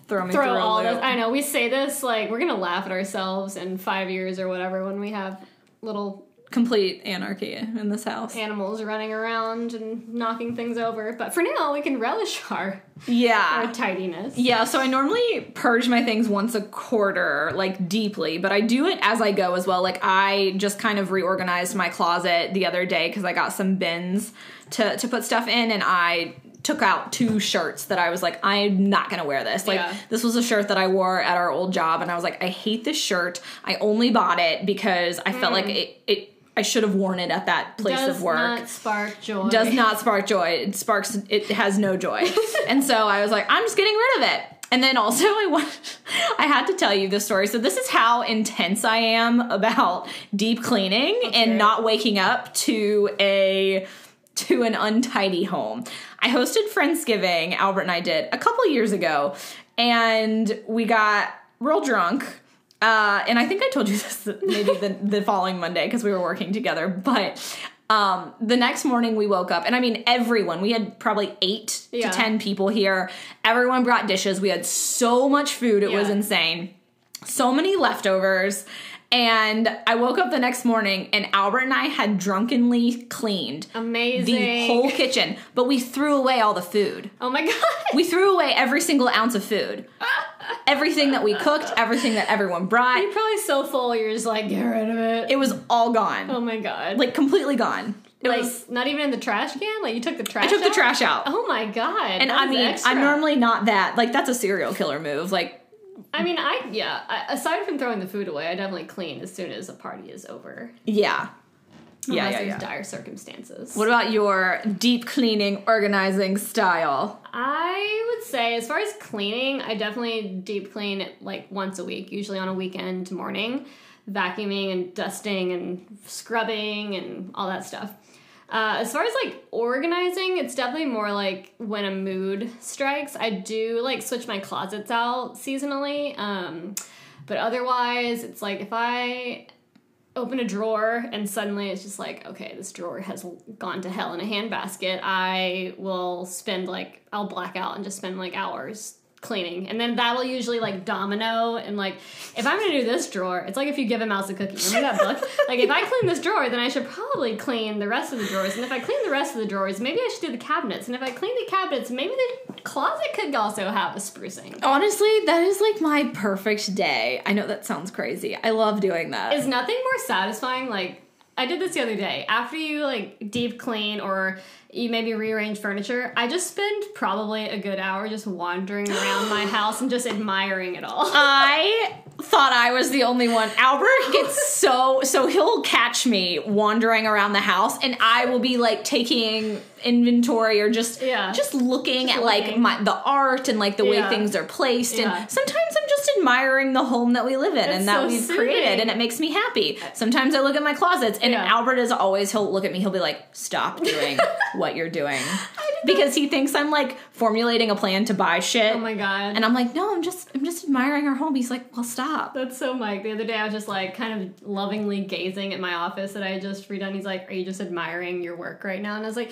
[SPEAKER 1] throw me
[SPEAKER 2] Throw
[SPEAKER 1] through
[SPEAKER 2] all this. I know we say this like we're gonna laugh at ourselves in five years or whatever when we have little
[SPEAKER 1] Complete anarchy in this house.
[SPEAKER 2] animals running around and knocking things over. But for now, we can relish our,
[SPEAKER 1] Yeah.
[SPEAKER 2] our tidiness.
[SPEAKER 1] Yeah, so I normally purge my things once a quarter, like deeply, but I do it as I go as well. Like I just kind of reorganized my closet the other day because I got some bins to to put stuff in, and I took out two shirts that I was like, I'm not gonna wear this. Like
[SPEAKER 2] Yeah.
[SPEAKER 1] this was a shirt that I wore at our old job, and I was like, I hate this shirt. I only bought it because I felt like mm. it. it I should have worn it at that place
[SPEAKER 2] Does
[SPEAKER 1] of work Does
[SPEAKER 2] not spark joy.
[SPEAKER 1] does not spark joy. It sparks. It has no joy. (laughs) and so I was like, I'm just getting rid of it. And then also I want, I had to tell you this story. So this is how intense I am about deep cleaning and not waking up to a to an untidy home. I hosted Friendsgiving, Albert and I did a couple years ago, and we got real drunk. Uh, and I think I told you (laughs) this maybe the, the following Monday because we were working together, but um, the next morning we woke up, and I mean, everyone, we had probably eight
[SPEAKER 2] Yeah.
[SPEAKER 1] to 10 people here. Everyone brought dishes. We had so much food, it was insane. So many leftovers. And I woke up the next morning, and Albert and I had drunkenly cleaned
[SPEAKER 2] Amazing.
[SPEAKER 1] the whole kitchen, but we threw away all the food.
[SPEAKER 2] oh my (laughs) god.
[SPEAKER 1] We threw away every single ounce of food. (laughs) Everything that we cooked, everything that everyone brought,
[SPEAKER 2] You're probably so full. You're just like, get rid of it.
[SPEAKER 1] it was all gone.
[SPEAKER 2] oh my god.
[SPEAKER 1] Like completely gone. It
[SPEAKER 2] like
[SPEAKER 1] was
[SPEAKER 2] not even in the trash can. Like you took the trash.
[SPEAKER 1] I took the
[SPEAKER 2] out?
[SPEAKER 1] trash out.
[SPEAKER 2] Oh my god.
[SPEAKER 1] and I mean,
[SPEAKER 2] extra.
[SPEAKER 1] I'm normally not that. Like that's a serial killer move. Like
[SPEAKER 2] I mean, I yeah. I, aside from throwing the food away, I definitely clean as soon as a party is over.
[SPEAKER 1] yeah. Yeah,
[SPEAKER 2] Unless
[SPEAKER 1] yeah,
[SPEAKER 2] there's
[SPEAKER 1] yeah.
[SPEAKER 2] dire circumstances.
[SPEAKER 1] What about your deep cleaning organizing style?
[SPEAKER 2] I would say, as far as cleaning, I definitely deep clean like once a week, usually on a weekend morning, vacuuming and dusting and scrubbing and all that stuff. Uh, as far as like organizing, it's definitely more like when a mood strikes. I do like switch my closets out seasonally, um, but otherwise, it's like if I open a drawer and suddenly it's just like okay this drawer has gone to hell in a handbasket. I will spend like i'll black out and just spend like hours cleaning. And then that'll usually like domino and like if i'm gonna do this drawer it's like if you give a mouse a cookie. Remember that book? (laughs) Like if i clean this drawer then i should probably clean the rest of the drawers. And if i clean the rest of the drawers maybe i should do the cabinets. And if i clean the cabinets maybe the closet could also have a sprucing.
[SPEAKER 1] Honestly, that is like my perfect day. I know that sounds crazy. I love doing that.
[SPEAKER 2] is nothing more satisfying? Like i did this the other day. After you like deep clean or you maybe rearrange furniture i just spend probably a good hour just wandering around my (gasps) house and just admiring it all
[SPEAKER 1] I thought I was the only one. Albert (laughs) gets so so he'll catch me wandering around the house and I will be like taking inventory or just
[SPEAKER 2] Yeah.
[SPEAKER 1] just looking
[SPEAKER 2] Just
[SPEAKER 1] at like my the art and like the way things are placed
[SPEAKER 2] Yeah.
[SPEAKER 1] and sometimes I'm just admiring the home that we live in
[SPEAKER 2] It's
[SPEAKER 1] and that
[SPEAKER 2] so
[SPEAKER 1] we've
[SPEAKER 2] soothing.
[SPEAKER 1] created and it makes me happy. Sometimes I look at my closets and
[SPEAKER 2] Yeah.
[SPEAKER 1] Albert is always he'll look at me he'll be like stop doing (laughs) what you're doing because he thinks I'm like formulating a plan to buy shit
[SPEAKER 2] oh my god
[SPEAKER 1] and I'm like, no, I'm just I'm just admiring our home. He's like, well, stop.
[SPEAKER 2] that's so Mike. The other day, I was just like kind of lovingly gazing at my office that I had just redone. He's like, "Are you just admiring your work right now?" And I was like,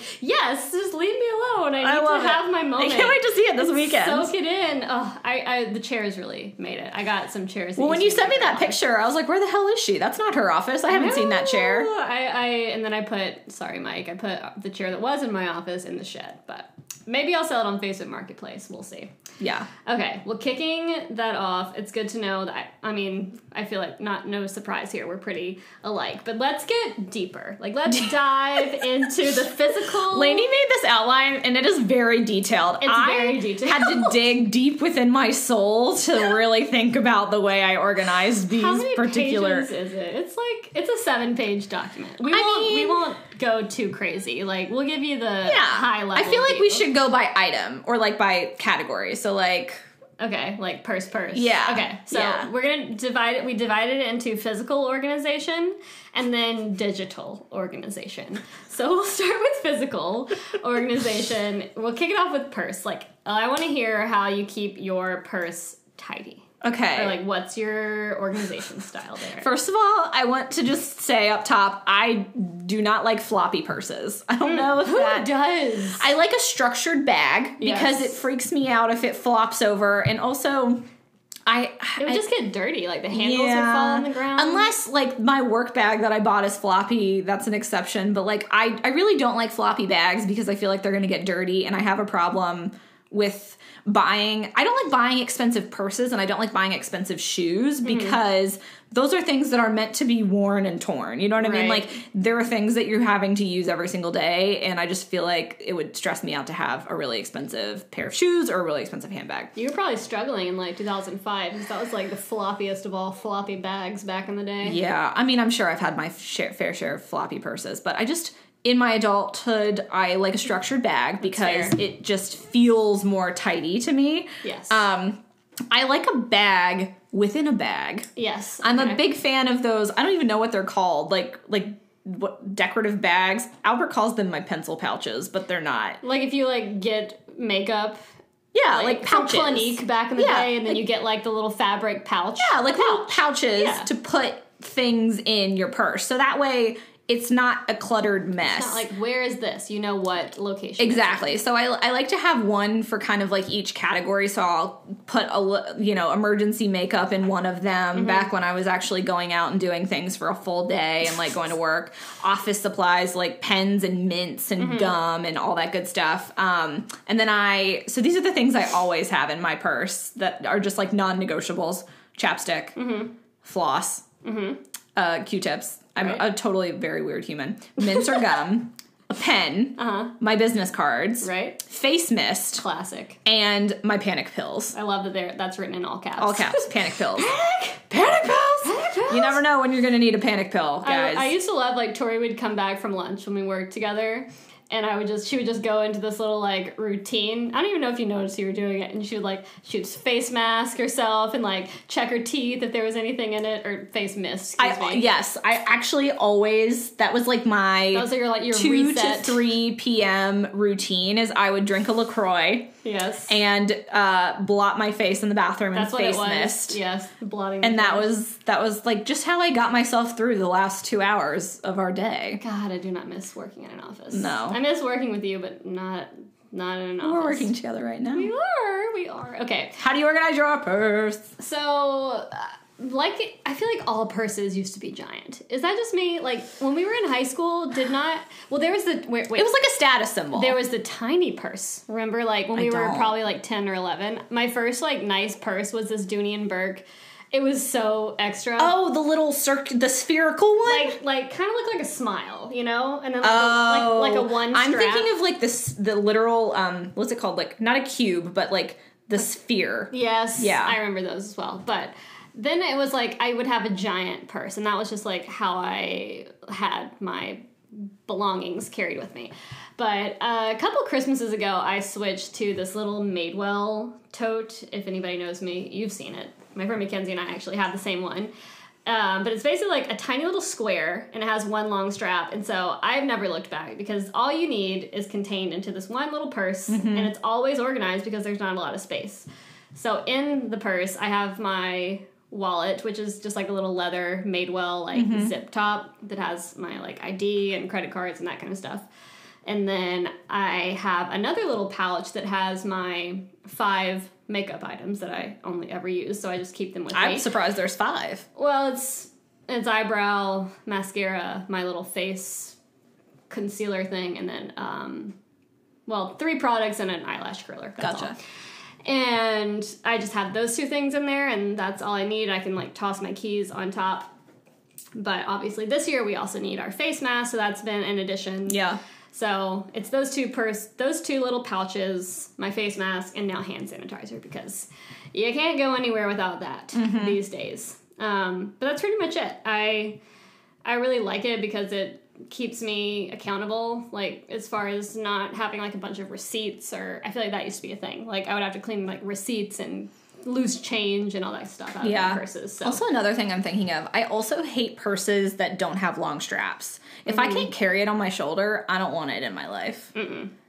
[SPEAKER 2] "Yes, just leave me alone. I need
[SPEAKER 1] I love
[SPEAKER 2] to
[SPEAKER 1] it.
[SPEAKER 2] have my moment."
[SPEAKER 1] I can't wait to see it this weekend.
[SPEAKER 2] Soak it in. Oh, I, I the chairs really made it. I got some chairs.
[SPEAKER 1] well, when you sent me that
[SPEAKER 2] very
[SPEAKER 1] picture, I was like, where the hell is she? That's not her office. I haven't seen that chair.
[SPEAKER 2] I, I and then I put sorry, Mike. I put the chair that was in my office in the shed, but maybe I'll sell it on Facebook Marketplace. We'll see.
[SPEAKER 1] Yeah.
[SPEAKER 2] Okay, well, kicking that off, it's good to know that. I mean, I feel like not no surprise here. We're pretty alike, but let's get deeper. Like, let's (laughs) dive into the physical.
[SPEAKER 1] Lainey made this outline and it is very detailed.
[SPEAKER 2] It's
[SPEAKER 1] I
[SPEAKER 2] very detailed.
[SPEAKER 1] I had to dig deep within my soul to really think about the way I organized these
[SPEAKER 2] How many
[SPEAKER 1] particular.
[SPEAKER 2] pages is it? It's like it's a seven-page document. We
[SPEAKER 1] I
[SPEAKER 2] won't we won't go too crazy. Like we'll give you the
[SPEAKER 1] Yeah.
[SPEAKER 2] high level.
[SPEAKER 1] I feel like we
[SPEAKER 2] view.
[SPEAKER 1] Should go by item or like by category. So like
[SPEAKER 2] Okay, like purse purse.
[SPEAKER 1] Yeah,
[SPEAKER 2] Okay, so
[SPEAKER 1] yeah.
[SPEAKER 2] we're gonna divide it. We divided it into physical organization and then digital organization. So we'll start with physical organization. We'll kick it off with purse. Like I want to hear how you keep your purse tidy,
[SPEAKER 1] okay.
[SPEAKER 2] or like what's your organization style there. (laughs)
[SPEAKER 1] First of all, I want to just say up top, I do not like floppy purses. I don't hmm. know if
[SPEAKER 2] Who
[SPEAKER 1] that.
[SPEAKER 2] does?
[SPEAKER 1] I like a structured bag because it freaks me out if it flops over, and also, I
[SPEAKER 2] it would
[SPEAKER 1] I-
[SPEAKER 2] just get dirty. Like the handles would fall on the ground.
[SPEAKER 1] Unless like my work bag that I bought is floppy, that's an exception. But like I, I really don't like floppy bags because I feel like they're gonna get dirty, and I have a problem with buying. I don't like buying expensive purses, and I don't like buying expensive shoes
[SPEAKER 2] Mm-hmm.
[SPEAKER 1] because those are things that are meant to be worn and torn. You know what I mean? Like there are things that you're having to use every single day, and I just feel like it would stress me out to have a really expensive pair of shoes or a really expensive handbag.
[SPEAKER 2] you were probably struggling in like 2005 because that was like the floppiest of all floppy bags back in the day.
[SPEAKER 1] Yeah, I mean, I'm sure I've had my share, fair share of floppy purses, but I just in my adulthood, I like a structured bag because it just feels more tidy to me.
[SPEAKER 2] Yes.
[SPEAKER 1] Um, I like a bag within a bag.
[SPEAKER 2] yes.
[SPEAKER 1] I'm
[SPEAKER 2] okay.
[SPEAKER 1] a big fan of those. I don't even know what they're called. Like like what decorative bags. Albert calls them my pencil pouches, but they're not.
[SPEAKER 2] Like if you like get makeup
[SPEAKER 1] Yeah, like,
[SPEAKER 2] from
[SPEAKER 1] pouches.
[SPEAKER 2] Clinique back in the
[SPEAKER 1] Yeah,
[SPEAKER 2] day, and then you get like the little fabric pouch.
[SPEAKER 1] Yeah, like little pouches
[SPEAKER 2] Yeah.
[SPEAKER 1] to put things in your purse. So that way it's not a cluttered mess.
[SPEAKER 2] Not like where is this? You know what location?
[SPEAKER 1] Exactly. So I, I like to have one for kind of like each category. So I'll put a you know emergency makeup in one of them.
[SPEAKER 2] Mm-hmm.
[SPEAKER 1] Back when I was actually going out and doing things for a full day and like going to work, office supplies like pens and mints and
[SPEAKER 2] Mm-hmm.
[SPEAKER 1] gum and all that good stuff. Um, and then I so these are the things I always have in my purse that are just like non-negotiables: chapstick,
[SPEAKER 2] Mm-hmm.
[SPEAKER 1] floss, uh, Q-tips. I'm
[SPEAKER 2] Right.
[SPEAKER 1] a totally very weird human. Mints or gum, a pen, uh-huh. my business cards,
[SPEAKER 2] Right?
[SPEAKER 1] face mist,
[SPEAKER 2] Classic.
[SPEAKER 1] and my panic pills.
[SPEAKER 2] I love that there. That's written in all caps.
[SPEAKER 1] All caps, panic pills. (laughs) panic, panic pills. Panic pills. You never know when you're gonna need a panic pill, guys.
[SPEAKER 2] I, I used to love like Tori would come back from lunch when we worked together, and I would just she would just go into this little like routine. I don't even know if you noticed you were doing it, and she would like she would face mask herself and like check her teeth if there was anything in it or face mist. Excuse
[SPEAKER 1] I,
[SPEAKER 2] me.
[SPEAKER 1] yes, I actually always that was like my
[SPEAKER 2] Those are your like your
[SPEAKER 1] two
[SPEAKER 2] reset.
[SPEAKER 1] to three p.m. routine. Is I would drink a LaCroix
[SPEAKER 2] Yes.
[SPEAKER 1] and uh, blot my face in the bathroom
[SPEAKER 2] That's what
[SPEAKER 1] face
[SPEAKER 2] it was.
[SPEAKER 1] mist.
[SPEAKER 2] Yes, blotting.
[SPEAKER 1] And that
[SPEAKER 2] the-
[SPEAKER 1] was that was like just how I got myself through the last two hours of our day.
[SPEAKER 2] God, I do not miss working in an office.
[SPEAKER 1] No.
[SPEAKER 2] I miss working with you, but not not in an office.
[SPEAKER 1] We're working together right now.
[SPEAKER 2] We are. We are. Okay.
[SPEAKER 1] How do you organize your purse?
[SPEAKER 2] So, uh, like, I feel like all purses used to be giant. Is that just me? Like, when we were in high school, did not. Well, there was the. Wait, wait.
[SPEAKER 1] It was like a status symbol.
[SPEAKER 2] there was the tiny purse. Remember, like, when we were probably like 10 or 11? My first, like, nice purse was this Dooney and Bourke. It was so extra.
[SPEAKER 1] oh, the little circ, the spherical one.
[SPEAKER 2] Like, like, kind of looked like a smile, you know? And then, like,
[SPEAKER 1] oh,
[SPEAKER 2] a, like, like a one
[SPEAKER 1] I'm thinking of like this, the literal, um, what's it called? Like not a cube, but like the sphere.
[SPEAKER 2] Yes.
[SPEAKER 1] Yeah.
[SPEAKER 2] I remember those as well. But then it was like I would have a giant purse, and that was just like how I had my belongings carried with me. But uh, a couple Christmases ago, I switched to this little Madewell tote. If anybody knows me, you've seen it. My friend Mackenzie and I actually have the same one. Um, but it's basically like a tiny little square and it has one long strap. And so I've never looked back because all you need is contained into this one little purse and it's always organized because there's not a lot of space. So in the purse, I have my wallet, which is just like a little leather Madewell like zip top that has my like ID and credit cards and that kind of stuff. And then I have another little pouch that has my five makeup items that I only ever use, so I just keep them with me.
[SPEAKER 1] I'm surprised there's five.
[SPEAKER 2] Well, it's it's eyebrow, mascara, my little face concealer thing, and then um, well, three products and an eyelash curler. That's
[SPEAKER 1] Gotcha.
[SPEAKER 2] all. And I just have those two things in there, and that's all I need. I can like toss my keys on top. But obviously, this year we also need our face mask, so that's been an addition.
[SPEAKER 1] Yeah.
[SPEAKER 2] So it's those two purse, those two little pouches, my face mask, and now hand sanitizer because you can't go anywhere without that
[SPEAKER 1] Mm-hmm.
[SPEAKER 2] these days. Um, but that's pretty much it. I I really like it because it keeps me accountable. Like as far as not having like a bunch of receipts or I feel like that used to be a thing. Like I would have to clean like receipts and loose change and all that stuff out of
[SPEAKER 1] Yeah.
[SPEAKER 2] my purses. So
[SPEAKER 1] Also, another thing I'm thinking of, I also hate purses that don't have long straps. If I can't carry it on my shoulder, I don't want it in my life.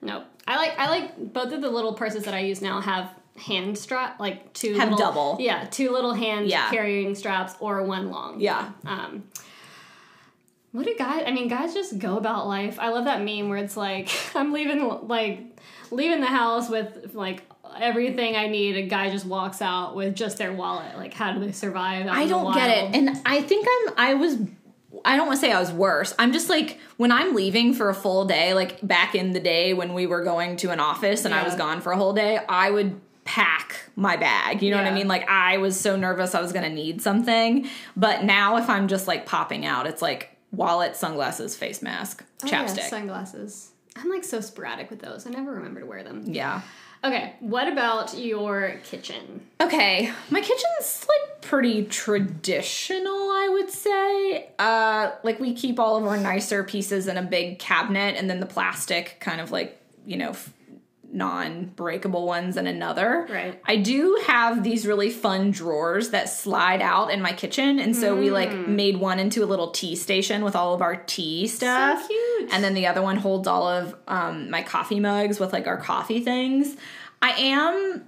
[SPEAKER 2] Nope. I like I like both of the little purses that I use now have hand strap like two
[SPEAKER 1] Have
[SPEAKER 2] little,
[SPEAKER 1] double.
[SPEAKER 2] Yeah, two little hand
[SPEAKER 1] Yeah.
[SPEAKER 2] carrying straps or one long.
[SPEAKER 1] Yeah.
[SPEAKER 2] Um what do guys I mean guys just go about life. I love that meme where it's like (laughs) I'm leaving like leaving the house with like everything I need. A guy just walks out with just their wallet. Like how do they survive?
[SPEAKER 1] I don't get it. And I think I'm I was I don't want to say I was worse. I'm just like when I'm leaving for a full day, like back in the day when we were going to an office and I was gone for a whole day, I would pack my bag. You know what I mean? Like I was so nervous I was going to need something. But now if I'm just like popping out, it's like wallet, sunglasses, face mask,
[SPEAKER 2] Oh, yeah,
[SPEAKER 1] chapstick.
[SPEAKER 2] sunglasses. I'm like so sporadic with those. I never remember to wear them.
[SPEAKER 1] yeah.
[SPEAKER 2] Okay, what about your kitchen?
[SPEAKER 1] Okay, my kitchen's like pretty traditional, I would say. Uh, like we keep all of our nicer pieces in a big cabinet, and then the plastic kind of like you know non-breakable ones in another.
[SPEAKER 2] Right.
[SPEAKER 1] I do have these really fun drawers that slide out in my kitchen, and so we like made one into a little tea station with all of our tea stuff.
[SPEAKER 2] So cute.
[SPEAKER 1] And then the other one holds all of um, my coffee mugs with like our coffee things. I am.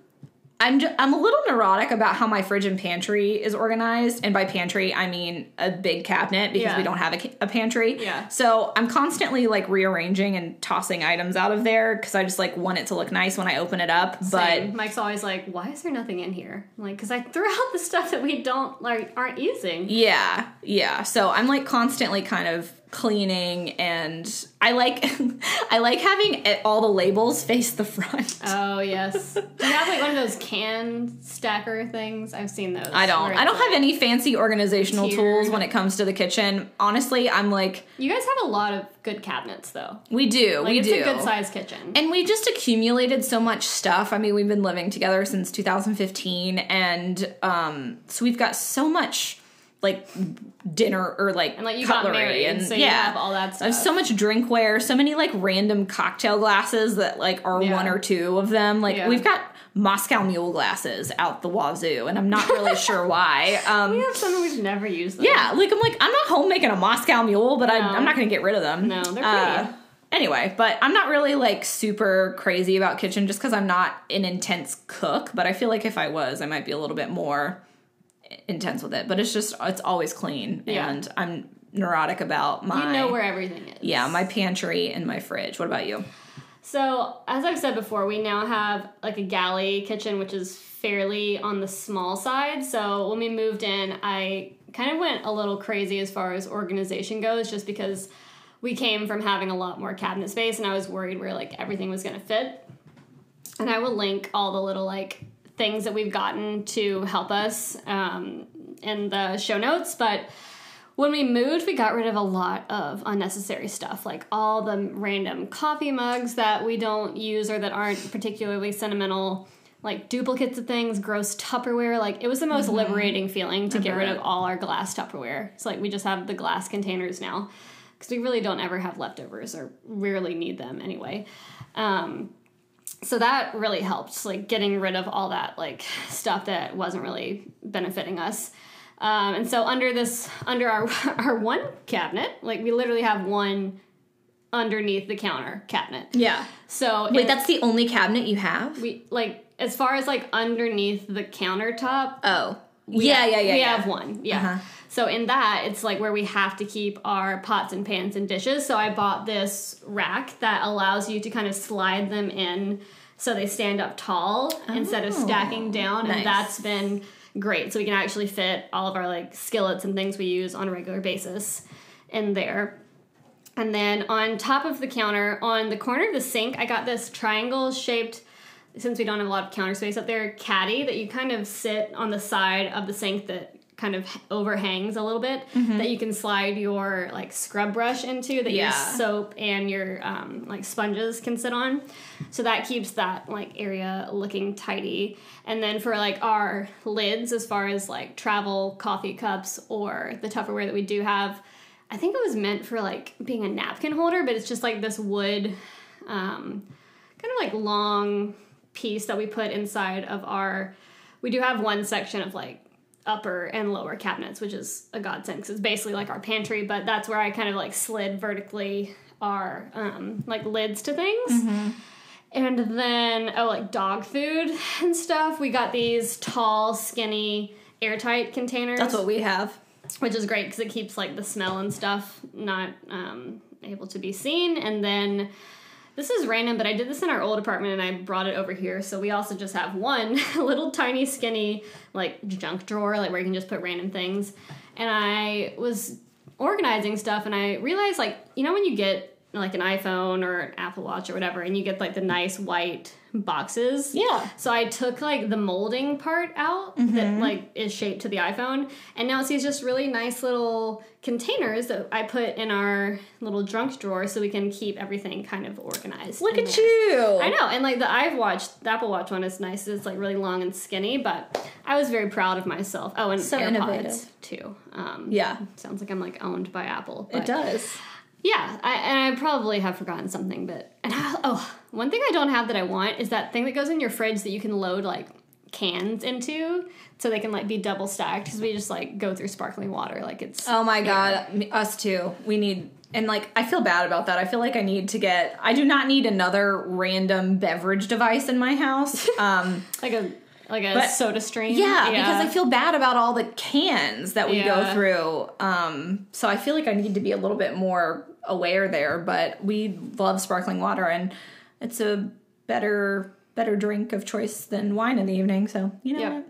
[SPEAKER 1] I'm ju- I'm a little neurotic about how my fridge and pantry is organized, and by pantry I mean a big cabinet because
[SPEAKER 2] Yeah.
[SPEAKER 1] we don't have a, a pantry.
[SPEAKER 2] Yeah.
[SPEAKER 1] So I'm constantly like rearranging and tossing items out of there because I just like want it to look nice when I open it up. But
[SPEAKER 2] Same. Mike's always like, "Why is there nothing in here?" I'm like, because I threw out the stuff that we don't like aren't using.
[SPEAKER 1] Yeah, yeah. So I'm like constantly kind of cleaning, and I like (laughs) I like having it, all the labels face the front.
[SPEAKER 2] Oh yes. Do you (laughs) have like one of those can stacker things? I've seen those.
[SPEAKER 1] I don't. I don't
[SPEAKER 2] it's,
[SPEAKER 1] have any fancy organizational
[SPEAKER 2] tiered.
[SPEAKER 1] tools when it comes to the kitchen. Honestly, I'm like,
[SPEAKER 2] You guys have a lot of good cabinets though.
[SPEAKER 1] we do,
[SPEAKER 2] Like
[SPEAKER 1] we
[SPEAKER 2] it's
[SPEAKER 1] do.
[SPEAKER 2] a good sized kitchen.
[SPEAKER 1] And we just accumulated so much stuff. I mean, we've been living together since 2015, and um, so we've got so much like dinner or like
[SPEAKER 2] And, like, you got
[SPEAKER 1] cutlery
[SPEAKER 2] married,
[SPEAKER 1] and
[SPEAKER 2] so you
[SPEAKER 1] yeah,
[SPEAKER 2] have all that stuff.
[SPEAKER 1] I have so much drinkware, so many like random cocktail glasses that like are
[SPEAKER 2] Yeah.
[SPEAKER 1] one or two of them. Like
[SPEAKER 2] Yeah.
[SPEAKER 1] we've got Moscow Mule glasses out the wazoo, and I'm not really sure why. (laughs) Um,
[SPEAKER 2] we have some we've never used. Them.
[SPEAKER 1] yeah, like I'm like I'm not home making a Moscow Mule, but I,
[SPEAKER 2] No.
[SPEAKER 1] I'm not going to get rid of them.
[SPEAKER 2] No, they're
[SPEAKER 1] Uh,
[SPEAKER 2] pretty.
[SPEAKER 1] anyway, but I'm not really like super crazy about kitchen just because I'm not an intense cook. But I feel like if I was, I might be a little bit more intense with it. But it's just it's always clean,
[SPEAKER 2] Yeah.
[SPEAKER 1] and I'm neurotic about my
[SPEAKER 2] You know where everything is.
[SPEAKER 1] yeah my pantry and my fridge. What about you?
[SPEAKER 2] So, as I've said before, we now have like a galley kitchen, which is fairly on the small side. So, when we moved in, I kind of went a little crazy as far as organization goes, just because we came from having a lot more cabinet space and I was worried where like everything was going to fit. And I will link all the little like things that we've gotten to help us um, in the show notes. But when we moved, we got rid of a lot of unnecessary stuff, like all the random coffee mugs that we don't use or that aren't particularly sentimental, like duplicates of things, gross Tupperware. Like it was the most liberating feeling to get rid of all our glass Tupperware. It's like we just have the glass containers now because we really don't ever have leftovers or rarely need them anyway. Um, so that really helped, like getting rid of all that like stuff that wasn't really benefiting us. Um, and so under this, under our (laughs) our one cabinet, like we literally have one underneath the counter cabinet.
[SPEAKER 1] Yeah.
[SPEAKER 2] So
[SPEAKER 1] Wait,
[SPEAKER 2] it-
[SPEAKER 1] that's the only cabinet you have?
[SPEAKER 2] we like as far as like underneath the countertop.
[SPEAKER 1] Oh. yeah,
[SPEAKER 2] have-
[SPEAKER 1] yeah, yeah,
[SPEAKER 2] We
[SPEAKER 1] yeah.
[SPEAKER 2] have one. Yeah.
[SPEAKER 1] Uh-huh.
[SPEAKER 2] So in that, it's like where we have to keep our pots and pans and dishes. So I bought this rack that allows you to kind of slide them in so they stand up tall instead of stacking oh, down,
[SPEAKER 1] Oh, nice.
[SPEAKER 2] and that's been great. So we can actually fit all of our like skillets and things we use on a regular basis in there. And then on top of the counter, on the corner of the sink, I got this triangle shaped, since we don't have a lot of counter space up there, caddy that you kind of sit on the side of the sink that kind of overhangs a little bit that you can slide your like scrub brush into that
[SPEAKER 1] Yeah.
[SPEAKER 2] your soap and your um, like sponges can sit on so that keeps that like area looking tidy and then for like our lids as far as like travel coffee cups or the tupperware that we do have I think it was meant for like being a napkin holder, but it's just like this wood, um, kind of like long piece that we put inside of our. We do have one section of like upper and lower cabinets, which is a godsend because it's basically like our pantry, but that's where I kind of like slid vertically our um, like lids to things. And then, oh, like dog food and stuff. We got these tall, skinny, airtight containers
[SPEAKER 1] That's what we have.
[SPEAKER 2] which is great because it keeps like the smell and stuff not um, able to be seen. And then this is random, but I did this in our old apartment and I brought it over here. So we also just have one (laughs) little tiny skinny like junk drawer, like where you can just put random things. And I was organizing stuff and I realized like you know when you get like an iPhone or an Apple Watch or whatever, and you get like the nice white boxes.
[SPEAKER 1] Yeah.
[SPEAKER 2] So I took like the molding part out that like is shaped to the iPhone, and now it's these just really nice little containers that I put in our little junk drawer so we can keep everything kind of organized.
[SPEAKER 1] Look at
[SPEAKER 2] there.
[SPEAKER 1] you.
[SPEAKER 2] I know, and like the I've watched the Apple Watch one is nice. It's like really long and skinny, but I was very proud of myself. Oh, and
[SPEAKER 1] So
[SPEAKER 2] AirPods
[SPEAKER 1] innovative.
[SPEAKER 2] too. Um,
[SPEAKER 1] Yeah.
[SPEAKER 2] sounds like I'm like owned by Apple.
[SPEAKER 1] It does.
[SPEAKER 2] Yeah, I, and I probably have forgotten something, but and I, oh, one thing I don't have that I want is that thing that goes in your fridge that you can load like cans into so they can like be double stacked because we just like go through sparkling water like it's
[SPEAKER 1] Oh my god, us too. We need and like I feel bad about that. I feel like I need to get I do not need another random beverage device in my house. (laughs) Um
[SPEAKER 2] like a like a
[SPEAKER 1] But-
[SPEAKER 2] soda stream.
[SPEAKER 1] yeah, because I feel bad about all the cans that we go through. Um so I feel like I need to be a little bit more aware there, but we love sparkling water and it's a better better drink of choice than wine in the evening, so you know
[SPEAKER 2] Yep.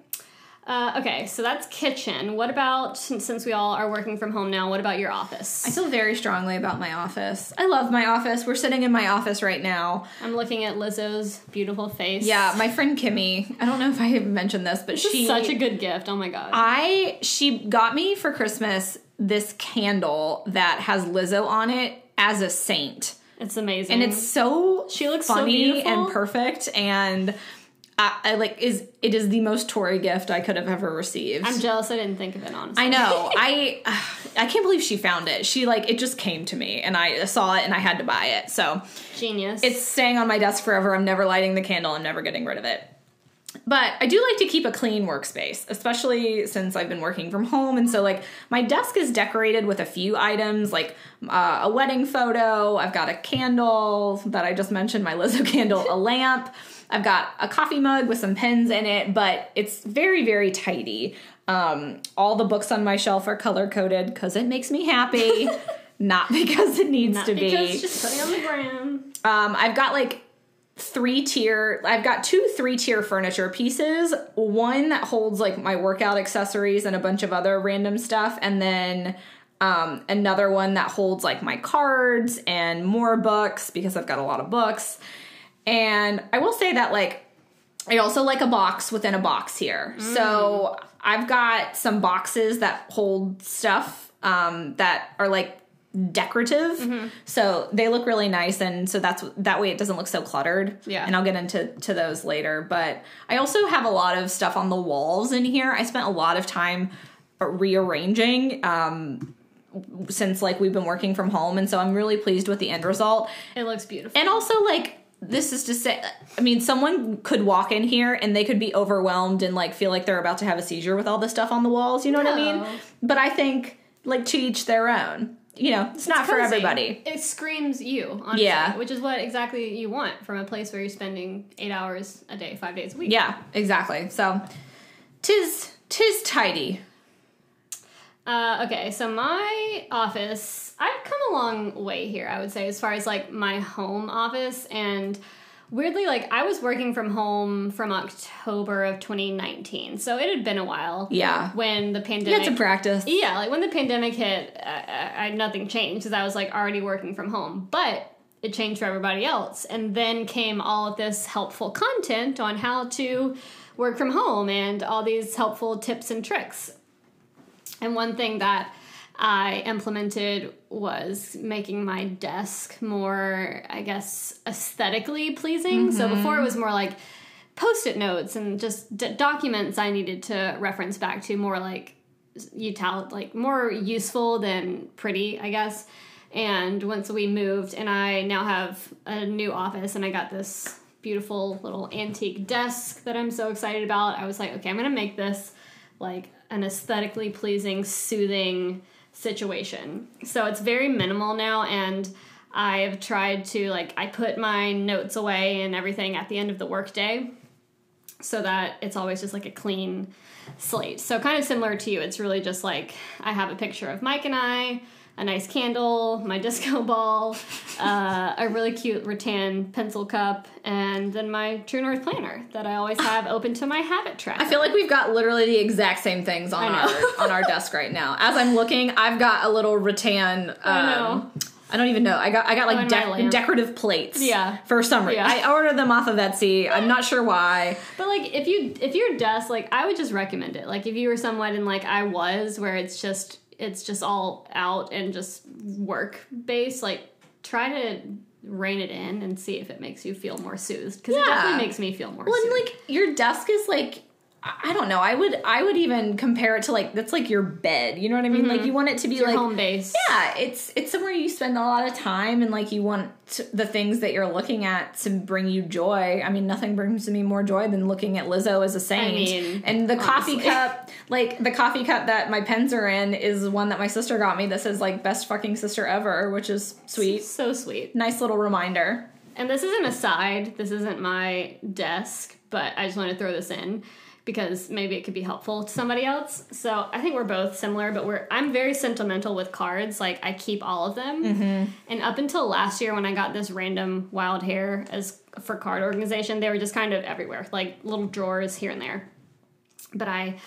[SPEAKER 2] Uh, okay, so that's kitchen. What about since we all are working from home now? What about your office?
[SPEAKER 1] I feel very strongly about my office. I love my office. We're sitting in my office right now.
[SPEAKER 2] I'm looking at Lizzo's beautiful face.
[SPEAKER 1] Yeah, my friend Kimmy. I don't know if I (laughs) mentioned this, but
[SPEAKER 2] This is
[SPEAKER 1] she
[SPEAKER 2] such a good gift. Oh my god.
[SPEAKER 1] I she got me for Christmas this candle that has Lizzo on it as a saint.
[SPEAKER 2] it's amazing.
[SPEAKER 1] And it's so
[SPEAKER 2] She looks so
[SPEAKER 1] funny
[SPEAKER 2] beautiful.
[SPEAKER 1] and perfect and I, I like is it is the most Tori gift I could have ever received.
[SPEAKER 2] I'm jealous I didn't think of it honestly.
[SPEAKER 1] I know. (laughs) I I can't believe she found it. She like it just came to me and I saw it and I had to buy it. So
[SPEAKER 2] Genius.
[SPEAKER 1] it's staying on my desk forever. I'm never lighting the candle. I'm never getting rid of it. But I do like to keep a clean workspace, especially since I've been working from home. And so, like, my desk is decorated with a few items, like uh, a wedding photo. I've got a candle that I just mentioned, my (laughs) Lizzo candle, a lamp. I've got a coffee mug with some pens in it, but it's very, very tidy. Um, all the books on my shelf are color coded because it makes me happy, (laughs) not because it needs
[SPEAKER 2] Not
[SPEAKER 1] to
[SPEAKER 2] because
[SPEAKER 1] be.
[SPEAKER 2] just putting on the gram.
[SPEAKER 1] Um, I've got like three tier I've got two three tier furniture pieces. One that holds like my workout accessories and a bunch of other random stuff and then um, another one that holds like my cards and more books because I've got a lot of books. And I will say that like I also like a box within a box here. So I've got some boxes that hold stuff um, that are like decorative. So they look really nice, and so that's that way it doesn't look so cluttered.
[SPEAKER 2] Yeah.
[SPEAKER 1] and I'll get into to those later. But I also have a lot of stuff on the walls in here. I spent a lot of time rearranging. Um, since like we've been working from home and so i'm really pleased with the end result
[SPEAKER 2] It looks beautiful.
[SPEAKER 1] and also, like, this is to say, I mean, someone could walk in here and they could be overwhelmed and like feel like they're about to have a seizure with all the stuff on the walls. You know what I mean? But I think, like, to each their own. You know, it's not for everybody.
[SPEAKER 2] It screams you, honestly,
[SPEAKER 1] Yeah.
[SPEAKER 2] which is what exactly you want from a place where you're spending eight hours a day, five days a week.
[SPEAKER 1] Yeah, exactly. So, tis tis tidy.
[SPEAKER 2] Uh, okay, so my office, I've come a long way here, I would say, as far as like my home office. And weirdly, like I was working from home from October of 2019. So it had been a while.
[SPEAKER 1] Yeah.
[SPEAKER 2] When the pandemic.
[SPEAKER 1] had to practice.
[SPEAKER 2] Yeah, like when the pandemic hit, I, I, I nothing changed because I was like already working from home, but it changed for everybody else. And then came all of this helpful content on how to work from home and all these helpful tips and tricks. And one thing that I implemented was making my desk more, I guess, aesthetically pleasing. So mm-hmm. before it was more like post it notes and just d- documents I needed to reference back to, more like util like more useful than pretty, I guess. And once we moved, and I now have a new office, and I got this beautiful little antique desk that I'm so excited about. I was like, okay, I'm gonna make this like an aesthetically pleasing, soothing situation. So it's very minimal now, and I've tried to like I put my notes away and everything at the end of the workday so that it's always just like a clean slate. So kind of similar to you, it's really just like I have a picture of Mike and I, a nice candle, my (laughs) disco ball, uh, a really cute rattan pencil cup, and then my True North planner that I always have open to my habit tracker.
[SPEAKER 1] I feel like we've got literally the exact same things on our on our desk right now. As I'm looking, I've got a little rattan. Um,
[SPEAKER 2] I.
[SPEAKER 1] I don't even know. I got I got
[SPEAKER 2] Oh,
[SPEAKER 1] like dec-
[SPEAKER 2] lamp.
[SPEAKER 1] decorative plates.
[SPEAKER 2] Yeah.
[SPEAKER 1] For some reason,
[SPEAKER 2] Yeah.
[SPEAKER 1] I ordered them off of Etsy. I'm not sure why.
[SPEAKER 2] But like if you if your desk like I would just recommend it. Like if you were someone and like I was where it's just it's just all out and just work based, like try to rein it in and see if it makes you feel more soothed because it definitely makes me feel more
[SPEAKER 1] Well, and
[SPEAKER 2] soothed.
[SPEAKER 1] like your desk is like I don't know. I would I would even compare it to like that's like your bed. You know what I mean? Like mm-hmm. you want it to be like
[SPEAKER 2] home base.
[SPEAKER 1] yeah, it's it's somewhere you spend a lot of time and like you want the things that you're looking at to bring you joy. I mean, nothing brings me more joy than looking at Lizzo as a saint.
[SPEAKER 2] mean,
[SPEAKER 1] and the coffee cup, like the coffee cup that my pens are in is one that my sister got me that says like best fucking sister ever, which is sweet.
[SPEAKER 2] So sweet.
[SPEAKER 1] Nice little reminder.
[SPEAKER 2] And this isn't a side. This isn't my desk, but I just want to throw this in because maybe it could be helpful to somebody else. So I think we're both similar, but we're I'm very sentimental with cards. Like I keep all of them.
[SPEAKER 1] Mm-hmm.
[SPEAKER 2] And up until last year, when I got this random wild hair as for card organization, they were just kind of everywhere, like little drawers here and there. But I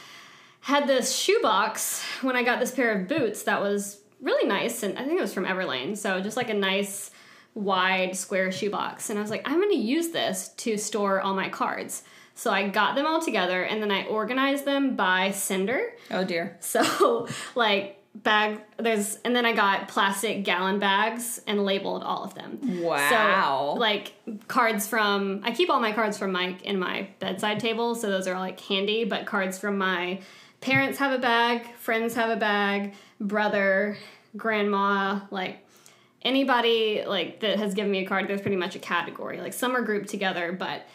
[SPEAKER 2] had this shoebox when I got this pair of boots that was really nice, and I think it was from Everlane. So just like a nice wide square shoebox, and I was like, I'm going to use this to store all my cards. So I got them all together, and then I organized them by sender.
[SPEAKER 1] Oh dear.
[SPEAKER 2] So (laughs) like bag there's and then I got plastic gallon bags and labeled all of them.
[SPEAKER 1] Wow.
[SPEAKER 2] So like cards from I keep all my cards from Mike in my bedside table, so those are like handy, but cards from my parents have a bag, friends have a bag, brother, grandma, like anybody like that has given me a card, there's pretty much a category. Like some are grouped together, but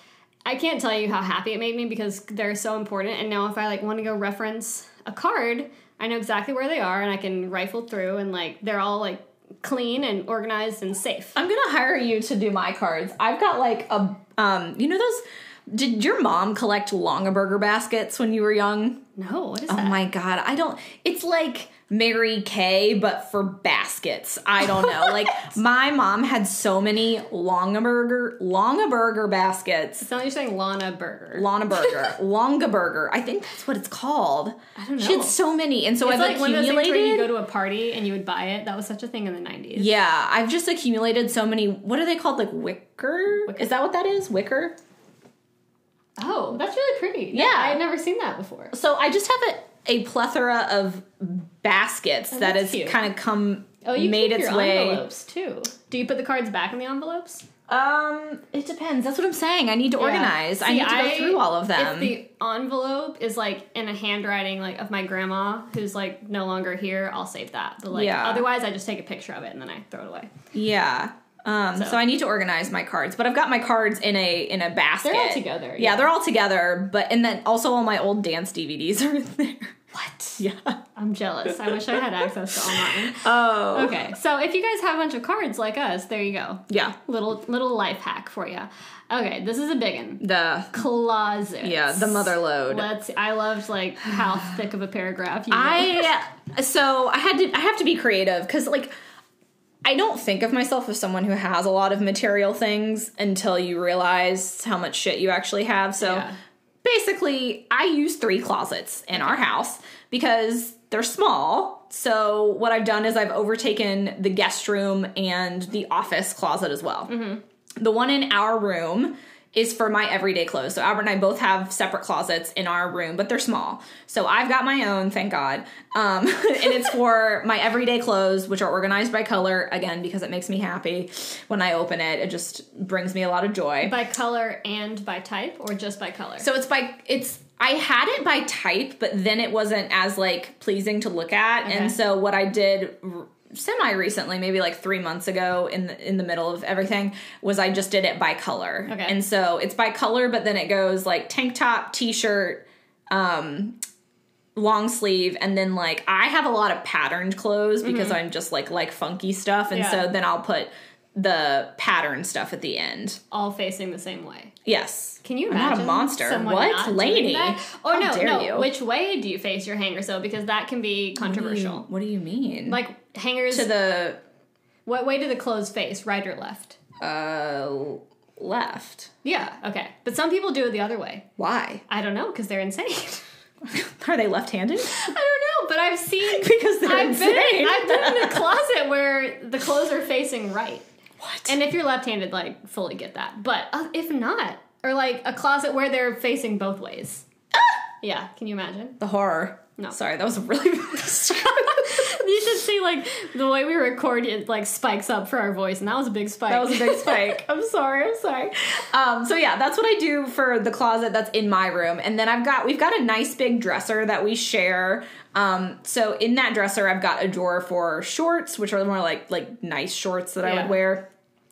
[SPEAKER 2] I can't tell you how happy it made me because they're so important. And now if I like want to go reference a card, I know exactly where they are and I can rifle through and like they're all like clean and organized and safe.
[SPEAKER 1] I'm gonna hire you to do my cards. I've got like a um, you know those. Did your mom collect Longaberger baskets when you were young?
[SPEAKER 2] No, what is
[SPEAKER 1] Oh
[SPEAKER 2] that?
[SPEAKER 1] Oh my god, I don't. It's like Mary Kay, but for baskets. I don't know. like (laughs) my mom had so many Longaberger Longaberger baskets.
[SPEAKER 2] It's not like you're saying Lana Burger.
[SPEAKER 1] Lana Burger, (laughs) Longaberger. I think that's what it's called.
[SPEAKER 2] I don't know.
[SPEAKER 1] She had so many, and so
[SPEAKER 2] it's
[SPEAKER 1] I've
[SPEAKER 2] like one of those
[SPEAKER 1] accumulated.
[SPEAKER 2] you go to a party and you would buy it. That was such a thing in the 90s.
[SPEAKER 1] yeah, I've just accumulated so many. What are they called? Like wicker?
[SPEAKER 2] Wicker?
[SPEAKER 1] Is that what that is? Wicker?
[SPEAKER 2] Oh, that's really pretty.
[SPEAKER 1] Yeah.
[SPEAKER 2] I had never seen that before.
[SPEAKER 1] So I just have a, a plethora of baskets that has kind of come
[SPEAKER 2] Oh, you
[SPEAKER 1] made
[SPEAKER 2] keep
[SPEAKER 1] its
[SPEAKER 2] your
[SPEAKER 1] way.
[SPEAKER 2] envelopes too. Do you put the cards back in the envelopes?
[SPEAKER 1] Um, it depends. That's what I'm saying. I need to organize. I need to go through all of
[SPEAKER 2] If
[SPEAKER 1] them.
[SPEAKER 2] the envelope is like in a handwriting like of my grandma who's like no longer here, I'll save that. But like
[SPEAKER 1] Yeah.
[SPEAKER 2] otherwise I just take a picture of it and then I throw it away.
[SPEAKER 1] yeah. Um, so.
[SPEAKER 2] So-
[SPEAKER 1] I need to organize my cards, but I've got my cards in a in a basket.
[SPEAKER 2] They're all together,
[SPEAKER 1] Yeah,
[SPEAKER 2] yeah.
[SPEAKER 1] they're all together. But and then also all my old dance DVDs are (laughs) in there.
[SPEAKER 2] What? (laughs)
[SPEAKER 1] Yeah.
[SPEAKER 2] I'm jealous. I wish I had access to all mine. (laughs)
[SPEAKER 1] Oh.
[SPEAKER 2] Okay, so if you guys have a bunch of cards like us, there you go.
[SPEAKER 1] Yeah.
[SPEAKER 2] Little little life hack for you. Okay, this is a big one.
[SPEAKER 1] The
[SPEAKER 2] Closets.
[SPEAKER 1] yeah the mother load.
[SPEAKER 2] Let's. I loved like how thick of a paragraph you.
[SPEAKER 1] I so I had to I have to be creative because like I don't think of myself as someone who has a lot of material things until you realize how much shit you actually have. So
[SPEAKER 2] Yeah.
[SPEAKER 1] basically, I use three closets in our house because they're small. So what I've done is I've overtaken the guest room and the office closet as well. Mm-hmm. The one in our room is for my everyday clothes. So Albert and I both have separate closets in our room, but they're small. So I've got my own, thank God. Um, (laughs) and it's for my everyday clothes, which are organized by color, again, because it makes me happy when I open it. It just brings me a lot of joy.
[SPEAKER 2] by color and by type, or just by color.
[SPEAKER 1] So it's by it's I had it by type, but then it wasn't as like pleasing to look at.
[SPEAKER 2] Okay.
[SPEAKER 1] And so what I did semi recently, maybe like 3 months ago in the in the middle of everything, was I just did it by color.
[SPEAKER 2] Okay.
[SPEAKER 1] And so it's by color, but then it goes like tank top, t-shirt, um long sleeve and then like I have a lot of patterned clothes because I'm just like like funky stuff and
[SPEAKER 2] Mm-hmm. Yeah.
[SPEAKER 1] so then I'll put the pattern stuff at the end.
[SPEAKER 2] all facing the same way.
[SPEAKER 1] Yes.
[SPEAKER 2] Can you
[SPEAKER 1] I'm
[SPEAKER 2] imagine?
[SPEAKER 1] not a monster. what, lady? How
[SPEAKER 2] no,
[SPEAKER 1] dare
[SPEAKER 2] no.
[SPEAKER 1] you?
[SPEAKER 2] Which way do you face your hanger? So because that can be controversial.
[SPEAKER 1] What do you mean?
[SPEAKER 2] Like hangers.
[SPEAKER 1] to the
[SPEAKER 2] what way do the clothes face? Right or left?
[SPEAKER 1] uh left.
[SPEAKER 2] Yeah. Okay. But some people do it the other way.
[SPEAKER 1] Why?
[SPEAKER 2] I don't know because they're insane. (laughs)
[SPEAKER 1] Are they left-handed?
[SPEAKER 2] I don't know, but I've seen. (laughs)
[SPEAKER 1] because they're
[SPEAKER 2] I've
[SPEAKER 1] insane.
[SPEAKER 2] been, I've been in a (laughs) closet where the clothes are facing right.
[SPEAKER 1] what?
[SPEAKER 2] And if you're left-handed, like fully get that. But uh, if not, or like a closet where they're facing both ways. Ah! yeah, can you imagine?
[SPEAKER 1] the horror.
[SPEAKER 2] No.
[SPEAKER 1] Sorry, that was really
[SPEAKER 2] you like the way we record it, like spikes up for our voice, and that was a big spike.
[SPEAKER 1] That was a big spike. (laughs) I'm sorry. I'm sorry. Um, so yeah, that's what I do for the closet that's in my room, and then I've got we've got a nice big dresser that we share. Um, so in that dresser, I've got a drawer for shorts, which are more like like nice shorts that I would wear.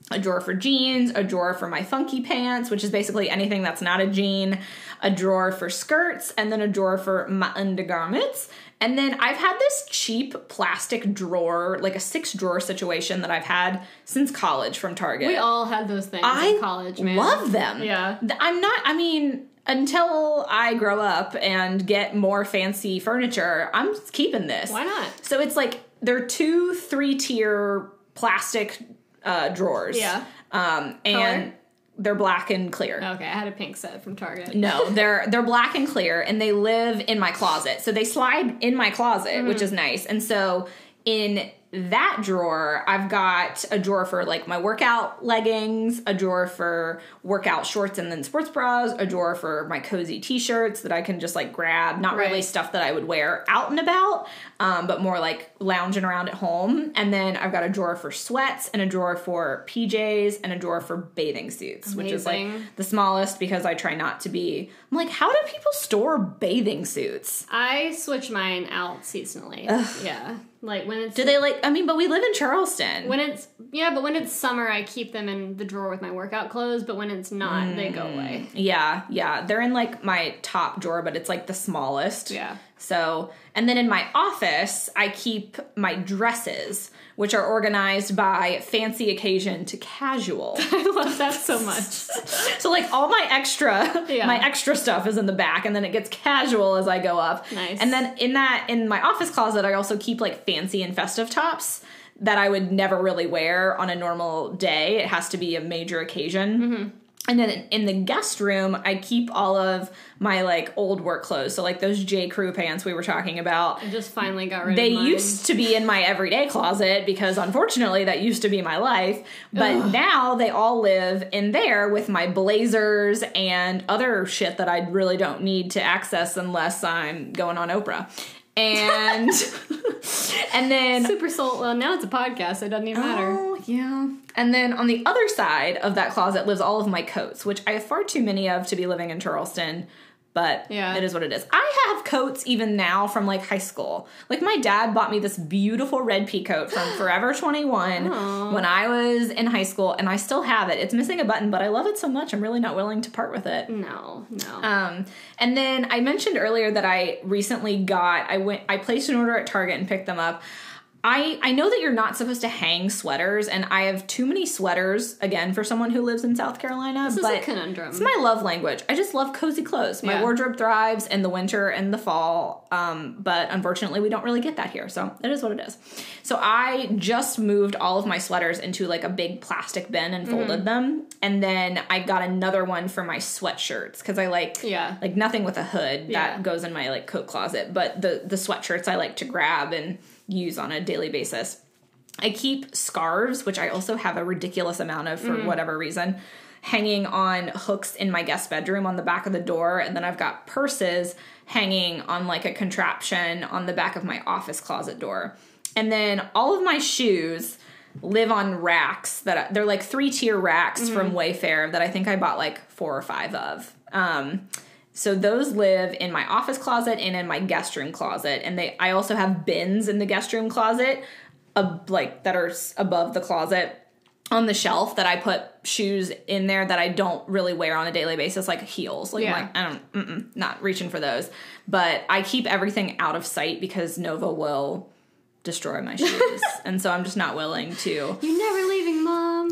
[SPEAKER 1] A drawer for jeans, a drawer for my funky pants, which is basically anything that's not a jean, a drawer for skirts, and then a drawer for my undergarments. And then I've had this cheap plastic drawer, like a six drawer situation that I've had since college from Target.
[SPEAKER 2] we all had those things
[SPEAKER 1] I
[SPEAKER 2] in college, man.
[SPEAKER 1] I love them.
[SPEAKER 2] Yeah.
[SPEAKER 1] I'm not, I mean, until I grow up and get more fancy furniture, I'm keeping this.
[SPEAKER 2] Why not?
[SPEAKER 1] So it's like they're two three tier plastic uh, drawers.
[SPEAKER 2] Yeah.
[SPEAKER 1] Um, and
[SPEAKER 2] Color?
[SPEAKER 1] They're black and clear.
[SPEAKER 2] Okay, I had a pink set from Target.
[SPEAKER 1] No, they're they're black and clear, and they live in my closet. So they slide in my closet, which mm-hmm. is nice. And so in that drawer, I've got a drawer for like my workout leggings, a drawer for workout shorts and then sports bras, a drawer for my cozy t-shirts that I can just like grab. Not really stuff that I would wear out and about, um, but more like lounging around at home. And then I've got a drawer for sweats and a drawer for PJs and a drawer for bathing suits, which is like the smallest because I try not to be. I'm like, how do people store bathing suits?
[SPEAKER 2] I switch mine out seasonally. Yeah, like when it's
[SPEAKER 1] Do they like? I mean, but we live in Charleston.
[SPEAKER 2] when it's yeah, but when it's summer, I keep them in the drawer with my workout clothes. But when it's not, they go mm. away.
[SPEAKER 1] yeah, yeah, they're in like my top drawer, but it's like the smallest.
[SPEAKER 2] Yeah.
[SPEAKER 1] So, and then in my office, I keep my dresses, which are organized by fancy occasion to casual. (laughs)
[SPEAKER 2] I love that so much.
[SPEAKER 1] so like all my extra
[SPEAKER 2] Yeah.
[SPEAKER 1] my extra stuff is in the back and then it gets casual as I go up.
[SPEAKER 2] Nice.
[SPEAKER 1] And then in that in my office closet I also keep like fancy and festive tops that I would never really wear on a normal day. It has to be a major occasion.
[SPEAKER 2] Mm-hmm.
[SPEAKER 1] And then in the guest room, I keep all of my like old work clothes. So like those J. Crew pants we were talking about.
[SPEAKER 2] I just finally got rid
[SPEAKER 1] They
[SPEAKER 2] of mine.
[SPEAKER 1] used to be in my everyday closet because unfortunately that used to be my life. But now they all live in there with my blazers and other shit that I really don't need to access unless I'm going on Oprah. And (laughs) and then
[SPEAKER 2] super soul. Well, now it's a podcast, so it doesn't even matter.
[SPEAKER 1] Oh, yeah. And then on the other side of that closet lives all of my coats, which I have far too many of to be living in Charleston. But
[SPEAKER 2] Yeah.
[SPEAKER 1] it is what it is. I have coats even now from like high school. Like my dad bought me this beautiful red pea coat from (gasps) Forever 21
[SPEAKER 2] Aw.
[SPEAKER 1] when I was in high school, and I still have it. It's missing a button, but I love it so much. I'm really not willing to part with it.
[SPEAKER 2] No, no.
[SPEAKER 1] Um, and then I mentioned earlier that I recently got I went I placed an order at Target and picked them up. I I know that you're not supposed to hang sweaters, and I have too many sweaters again for someone who lives in South Carolina.
[SPEAKER 2] this is
[SPEAKER 1] but
[SPEAKER 2] a conundrum.
[SPEAKER 1] it's my love language. I just love cozy clothes. My
[SPEAKER 2] Yeah.
[SPEAKER 1] wardrobe thrives in the winter and the fall, um, but unfortunately, we don't really get that here. So it is what it is. So I just moved all of my sweaters into like a big plastic bin and folded
[SPEAKER 2] Mm-hmm.
[SPEAKER 1] them, and then I got another one for my sweatshirts because I like
[SPEAKER 2] Yeah.
[SPEAKER 1] like nothing with a hood
[SPEAKER 2] Yeah.
[SPEAKER 1] that goes in my like coat closet, but the the sweatshirts I like to grab and use on a daily basis. I keep scarves, which I also have a ridiculous amount of for whatever reason, hanging on hooks in my guest bedroom on the back of the door. And then I've got purses hanging on like a contraption on the back of my office closet door. And then all of my shoes live on racks that they're like three tier racks from Wayfair that I think I bought like four or five of. Um, so those live in my office closet and in my guest room closet, and they I also have bins in the guest room closet, uh, like that are above the closet on the shelf that I put shoes in there that I don't really wear on a daily basis, like heels. Like, I'm
[SPEAKER 2] Yeah.
[SPEAKER 1] like I don't, mm-mm, not reaching for those. But I keep everything out of sight because Nova will destroy my shoes, (laughs) and so I'm just not willing to.
[SPEAKER 2] You're never leaving.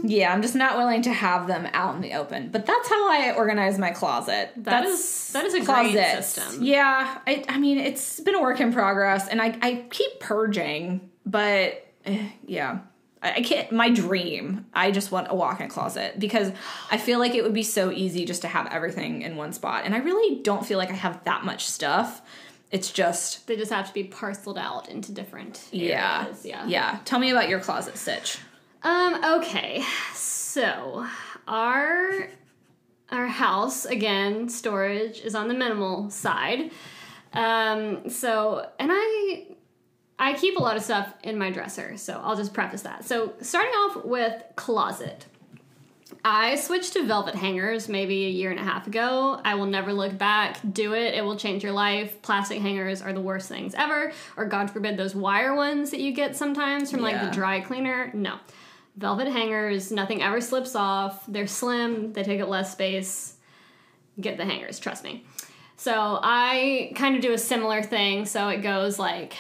[SPEAKER 1] Yeah, I'm just not willing to have them out in the open. But that's how I organize my closet.
[SPEAKER 2] That
[SPEAKER 1] that's
[SPEAKER 2] is- that is a great system.
[SPEAKER 1] Yeah, I, I mean it's been a work in progress, and I I keep purging, but eh, yeah. I I can't. My dream. I just want a walk-in closet because I feel like it would be so easy just to have everything in one spot, and I really don't feel like I have that much stuff. It's just
[SPEAKER 2] They just have to be parceled out into different
[SPEAKER 1] yeah,
[SPEAKER 2] areas. Yeah.
[SPEAKER 1] yeah. Tell me about your closet, Stitch.
[SPEAKER 2] Um, okay. So our our house, again, storage is on the minimal side. Um, so and I I keep a lot of stuff in my dresser, so I'll just preface that. So, starting off with closet. I switched to velvet hangers maybe a year and a half ago. I will never look back. Do it, it will change your life. Plastic hangers are the worst things ever, or God forbid, those wire ones that you get sometimes from like
[SPEAKER 1] Yeah.
[SPEAKER 2] the dry cleaner. No. Velvet hangers, nothing ever slips off. They're slim, they take up less space. Get the hangers, trust me. So I kind of do a similar thing. So it goes like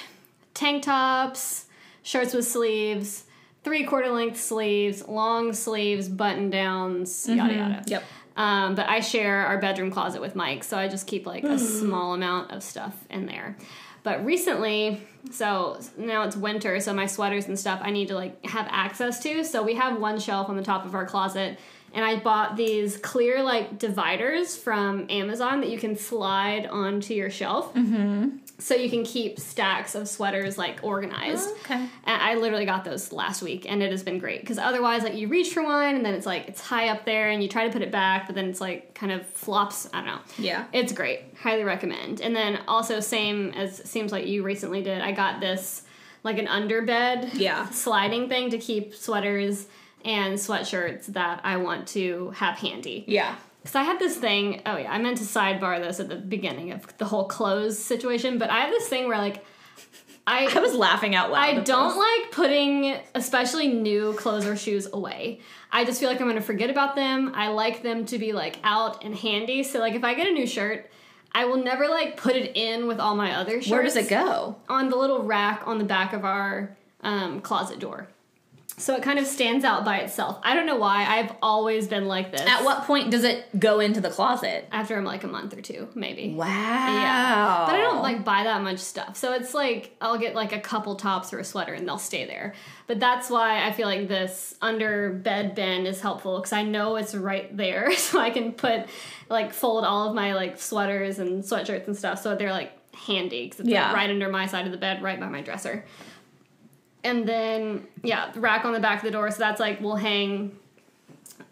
[SPEAKER 2] tank tops, shirts with sleeves, three quarter length sleeves, long sleeves, button downs, yada yada.
[SPEAKER 1] Yep.
[SPEAKER 2] Um, but I share our bedroom closet with Mike, so I just keep like a (gasps) small amount of stuff in there. But recently, so now it's winter, so my sweaters and stuff I need to like have access to. So we have one shelf on the top of our closet, and I bought these clear like dividers from Amazon that you can slide onto your shelf. Mm-hmm. So you can keep stacks of sweaters like organized.
[SPEAKER 1] Oh, okay.
[SPEAKER 2] And I literally got those last week, and it has been great. Because otherwise, like you reach for one, and then it's like it's high up there, and you try to put it back, but then it's like kind of flops. I don't know.
[SPEAKER 1] Yeah.
[SPEAKER 2] It's great. Highly recommend. And then also, same as seems like you recently did. I got this like an underbed
[SPEAKER 1] Yeah. (laughs)
[SPEAKER 2] sliding thing to keep sweaters and sweatshirts that I want to have handy.
[SPEAKER 1] Yeah.
[SPEAKER 2] Because I had this thing. Oh yeah, I meant to sidebar this at the beginning of the whole clothes situation, but I have this thing where like I (laughs)
[SPEAKER 1] I was laughing out loud.
[SPEAKER 2] I don't
[SPEAKER 1] this.
[SPEAKER 2] like putting, especially new clothes or shoes, away. I just feel like I'm gonna forget about them. I like them to be like out and handy. So like if I get a new shirt, I will never like put it in with all my other shirts.
[SPEAKER 1] Where does it go?
[SPEAKER 2] On the little rack on the back of our um, closet door. So it kind of stands out by itself. I don't know why. I've always been like this.
[SPEAKER 1] At what point does it go into the closet?
[SPEAKER 2] After I'm like a month or two, maybe.
[SPEAKER 1] Wow.
[SPEAKER 2] Yeah. But I don't like buy that much stuff. So it's like I'll get like a couple tops or a sweater and they'll stay there. But that's why I feel like this under bed bin is helpful because I know it's right there. (laughs) So I can put like fold all of my like sweaters and sweatshirts and stuff so they're like handy because it's
[SPEAKER 1] Yeah.
[SPEAKER 2] like right under my side of the bed, right by my dresser. And then yeah, the rack on the back of the door. So that's like we'll hang